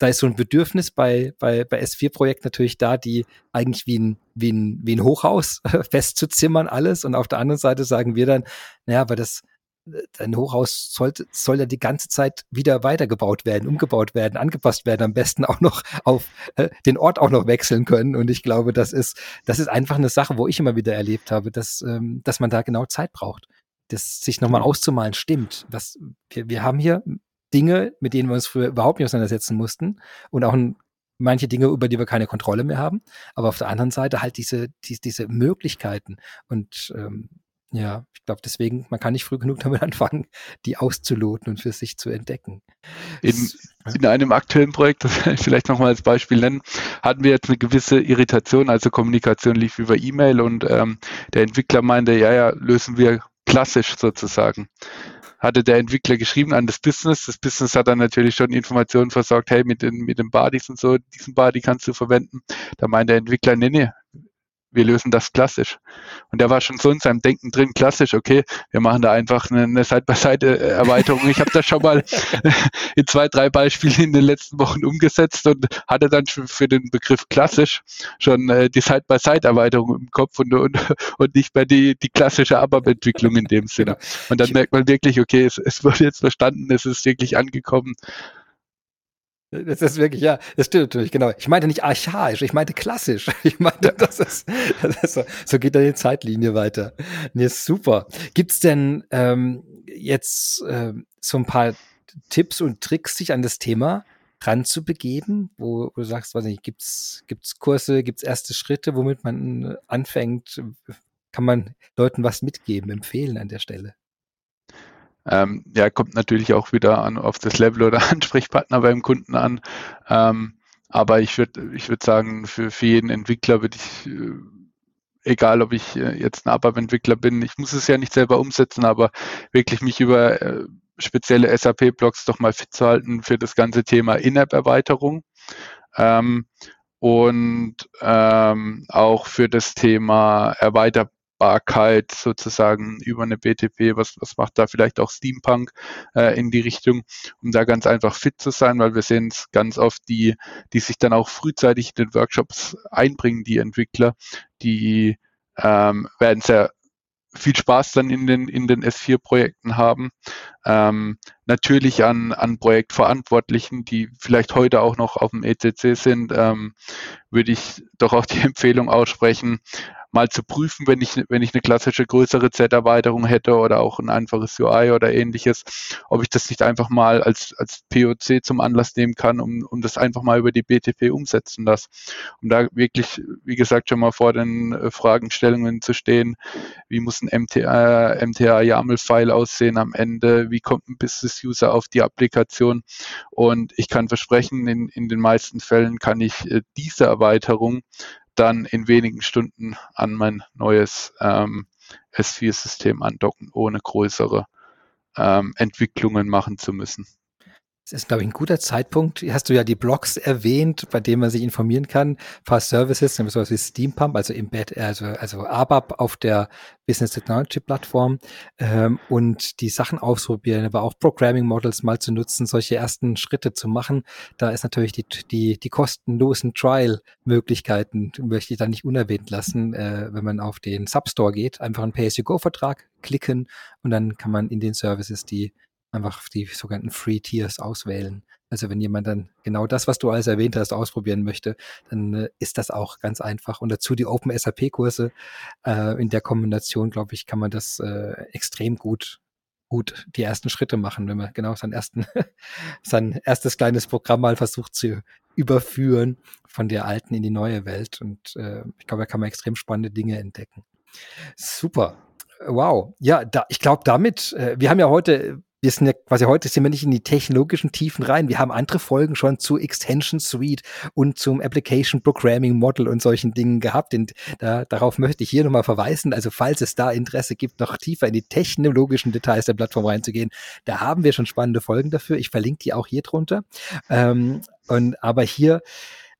da ist so ein Bedürfnis bei, bei, bei S4-Projekt natürlich da, die eigentlich wie ein, wie ein, wie ein Hochhaus festzuzimmern alles. Und auf der anderen Seite sagen wir dann, naja, aber das, dein Hochhaus sollte, soll ja die ganze Zeit wieder weitergebaut werden, umgebaut werden, angepasst werden, am besten auch noch auf äh, den Ort auch noch wechseln können. Und ich glaube, das ist, das ist einfach eine Sache, wo ich immer wieder erlebt habe, dass, ähm, dass man da genau Zeit braucht. Das sich nochmal auszumalen, stimmt. Was, wir, wir haben hier Dinge, mit denen wir uns früher überhaupt nicht auseinandersetzen mussten und auch ein, manche Dinge, über die wir keine Kontrolle mehr haben. Aber auf der anderen Seite halt diese, die, diese Möglichkeiten. Und ähm, ja, ich glaube deswegen, man kann nicht früh genug damit anfangen, die auszuloten und für sich zu entdecken. In, in einem aktuellen Projekt, das ich vielleicht nochmal als Beispiel nennen, hatten wir jetzt eine gewisse Irritation, also Kommunikation lief über E-Mail und ähm, der Entwickler meinte, ja, ja, lösen wir klassisch sozusagen hatte der Entwickler geschrieben an das Business. Das Business hat dann natürlich schon Informationen versorgt, hey, mit den, mit den Bodies und so, diesen Body kannst du verwenden. Da meint der Entwickler, nee, nee, wir lösen das klassisch. Und der war schon so in seinem Denken drin, klassisch, okay, wir machen da einfach eine, eine Side-by-Side-Erweiterung. Ich habe das schon mal in zwei, drei Beispielen in den letzten Wochen umgesetzt und hatte dann für den Begriff klassisch schon äh, die Side-by-Side-Erweiterung im Kopf und, und, und nicht mehr die, die klassische ABAP-Entwicklung in dem Sinne. Genau. Und dann merkt man wirklich, okay, es, es wird jetzt verstanden, es ist wirklich angekommen das ist wirklich, ja, das stimmt natürlich, genau. Ich meinte nicht archaisch, ich meinte klassisch. Ich meinte, das ist, das ist so, so geht dann die Zeitlinie weiter. Nee, super. Gibt's denn ähm, jetzt ähm, so ein paar Tipps und Tricks, sich an das Thema ranzubegeben, wo, wo du sagst, weiß nicht, gibt's, gibt's Kurse, gibt's erste Schritte, womit man anfängt? Kann man Leuten was mitgeben, empfehlen an der Stelle? Ähm, ja, kommt natürlich auch wieder an, auf das Level oder Ansprechpartner beim Kunden an. Ähm, aber ich würde ich würd sagen, für, für jeden Entwickler würde ich, äh, egal ob ich äh, jetzt ein ABAP-Entwickler bin, ich muss es ja nicht selber umsetzen, aber wirklich mich über äh, spezielle SAP-Blogs doch mal fit zu halten für das ganze Thema In-App-Erweiterung. Ähm, und ähm, auch für das Thema Erweiter Machbarkeit sozusagen über eine BTP, was, was macht da vielleicht auch Steampunk äh, in die Richtung, um da ganz einfach fit zu sein, weil wir sehen es ganz oft, die, die sich dann auch frühzeitig in den Workshops einbringen, die Entwickler, die ähm, werden sehr viel Spaß dann in den, in den S4-Projekten haben. Ähm, natürlich an, an Projektverantwortlichen, die vielleicht heute auch noch auf dem ECC sind, ähm, würde ich doch auch die Empfehlung aussprechen, mal zu prüfen, wenn ich, wenn ich eine klassische größere Z-Erweiterung hätte oder auch ein einfaches UI oder ähnliches, ob ich das nicht einfach mal als, als POC zum Anlass nehmen kann, um, um das einfach mal über die BTP umsetzen lassen. Um da wirklich, wie gesagt, schon mal vor den äh, Fragestellungen zu stehen, wie muss ein MTA, MTA YAML-File aussehen am Ende, wie kommt ein Business-User auf die Applikation und ich kann versprechen, in, in den meisten Fällen kann ich äh, diese Erweiterung dann in wenigen Stunden an mein neues ähm, S4-System andocken, ohne größere ähm, Entwicklungen machen zu müssen. Das ist, glaube ich, ein guter Zeitpunkt. Hast du ja die Blogs erwähnt, bei denen man sich informieren kann. Paar Services, sowas wie Steampump, also Embed, also, also ABAP auf der Business Technology Plattform ähm, und die Sachen ausprobieren, aber auch Programming Models mal zu nutzen, solche ersten Schritte zu machen. Da ist natürlich die, die, die kostenlosen Trial-Möglichkeiten, möchte ich da nicht unerwähnt lassen, äh, wenn man auf den Substore geht, einfach einen Pay-as-you-go-Vertrag klicken und dann kann man in den Services die einfach die sogenannten Free Tiers auswählen. Also wenn jemand dann genau das, was du alles erwähnt hast, ausprobieren möchte, dann äh, ist das auch ganz einfach. Und dazu die Open SAP-Kurse. Äh, in der Kombination, glaube ich, kann man das äh, extrem gut gut die ersten Schritte machen, wenn man genau sein ersten, sein erstes kleines Programm mal versucht zu überführen von der alten in die neue Welt. Und äh, ich glaube, da kann man extrem spannende Dinge entdecken. Super. Wow. Ja, da, ich glaube damit, äh, wir haben ja heute wir sind ja quasi heute sind wir nicht in die technologischen Tiefen rein. Wir haben andere Folgen schon zu Extension Suite und zum Application Programming Model und solchen Dingen gehabt. Und da, darauf möchte ich hier nochmal verweisen. Also falls es da Interesse gibt, noch tiefer in die technologischen Details der Plattform reinzugehen, da haben wir schon spannende Folgen dafür. Ich verlinke die auch hier drunter. Ähm, und aber hier,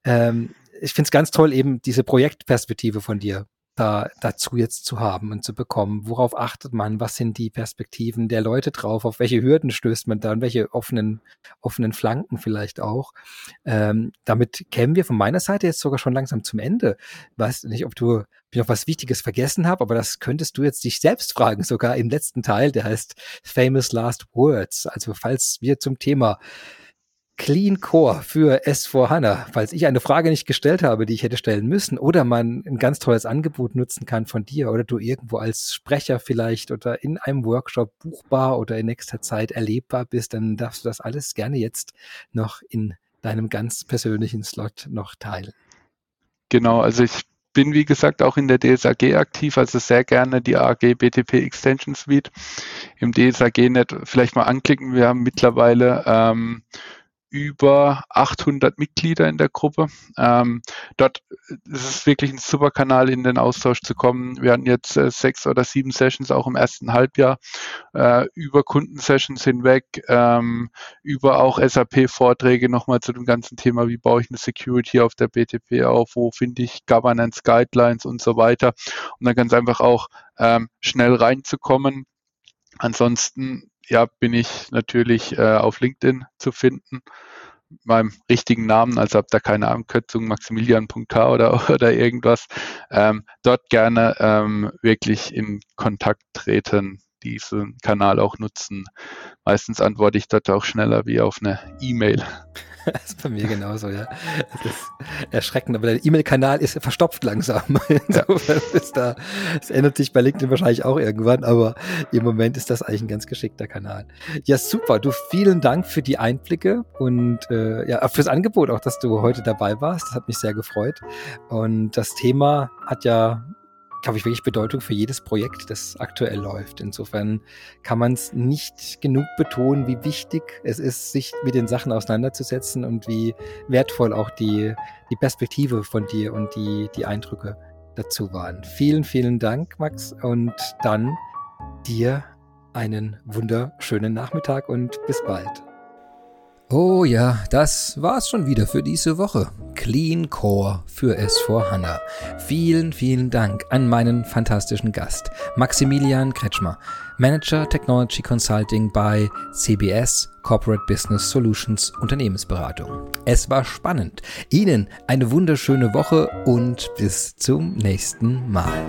ähm, ich finde es ganz toll, eben diese Projektperspektive von dir da dazu jetzt zu haben und zu bekommen? Worauf achtet man? Was sind die Perspektiven der Leute drauf? Auf welche Hürden stößt man da und welche offenen, offenen Flanken vielleicht auch? Ähm, damit kämen wir von meiner Seite jetzt sogar schon langsam zum Ende. Weiß nicht, ob du noch was Wichtiges vergessen habe, aber das könntest du jetzt dich selbst fragen, sogar im letzten Teil, der heißt Famous Last Words. Also falls wir zum Thema Clean Core für S4HANA, falls ich eine Frage nicht gestellt habe, die ich hätte stellen müssen, oder man ein ganz tolles Angebot nutzen kann von dir oder du irgendwo als Sprecher vielleicht oder in einem Workshop buchbar oder in nächster Zeit erlebbar bist, dann darfst du das alles gerne jetzt noch in deinem ganz persönlichen Slot noch teilen. Genau, also ich bin wie gesagt auch in der DSAG aktiv, also sehr gerne die AG BTP Extension Suite im DSAG-Net vielleicht mal anklicken. Wir haben mittlerweile ähm, über 800 Mitglieder in der Gruppe. Ähm, dort ist es wirklich ein super Kanal, in den Austausch zu kommen. Wir hatten jetzt äh, sechs oder sieben Sessions auch im ersten Halbjahr äh, über Kundensessions hinweg, ähm, über auch SAP-Vorträge nochmal zu dem ganzen Thema, wie baue ich eine Security auf der BTP auf, wo finde ich Governance Guidelines und so weiter. Und dann ganz einfach auch ähm, schnell reinzukommen. Ansonsten ja, bin ich natürlich äh, auf LinkedIn zu finden. Meinem richtigen Namen, also habe da keine Abkürzung, Maximilian.k oder, oder irgendwas. Ähm, dort gerne ähm, wirklich in Kontakt treten, diesen Kanal auch nutzen. Meistens antworte ich dort auch schneller wie auf eine E-Mail. Das ist bei mir genauso, ja. Das ist erschreckend, aber der E-Mail-Kanal ist verstopft langsam. Insofern ist da, es ändert sich bei LinkedIn wahrscheinlich auch irgendwann, aber im Moment ist das eigentlich ein ganz geschickter Kanal. Ja, super. Du, vielen Dank für die Einblicke und äh, ja, fürs Angebot auch, dass du heute dabei warst. Das hat mich sehr gefreut. Und das Thema hat ja glaube ich, wirklich Bedeutung für jedes Projekt, das aktuell läuft. Insofern kann man es nicht genug betonen, wie wichtig es ist, sich mit den Sachen auseinanderzusetzen und wie wertvoll auch die, die Perspektive von dir und die, die Eindrücke dazu waren. Vielen, vielen Dank, Max, und dann dir einen wunderschönen Nachmittag und bis bald. Oh ja, das war's schon wieder für diese Woche. Clean Core für S4 HANA. Vielen, vielen Dank an meinen fantastischen Gast, Maximilian Kretschmer, Manager Technology Consulting bei CBS Corporate Business Solutions Unternehmensberatung. Es war spannend. Ihnen eine wunderschöne Woche und bis zum nächsten Mal.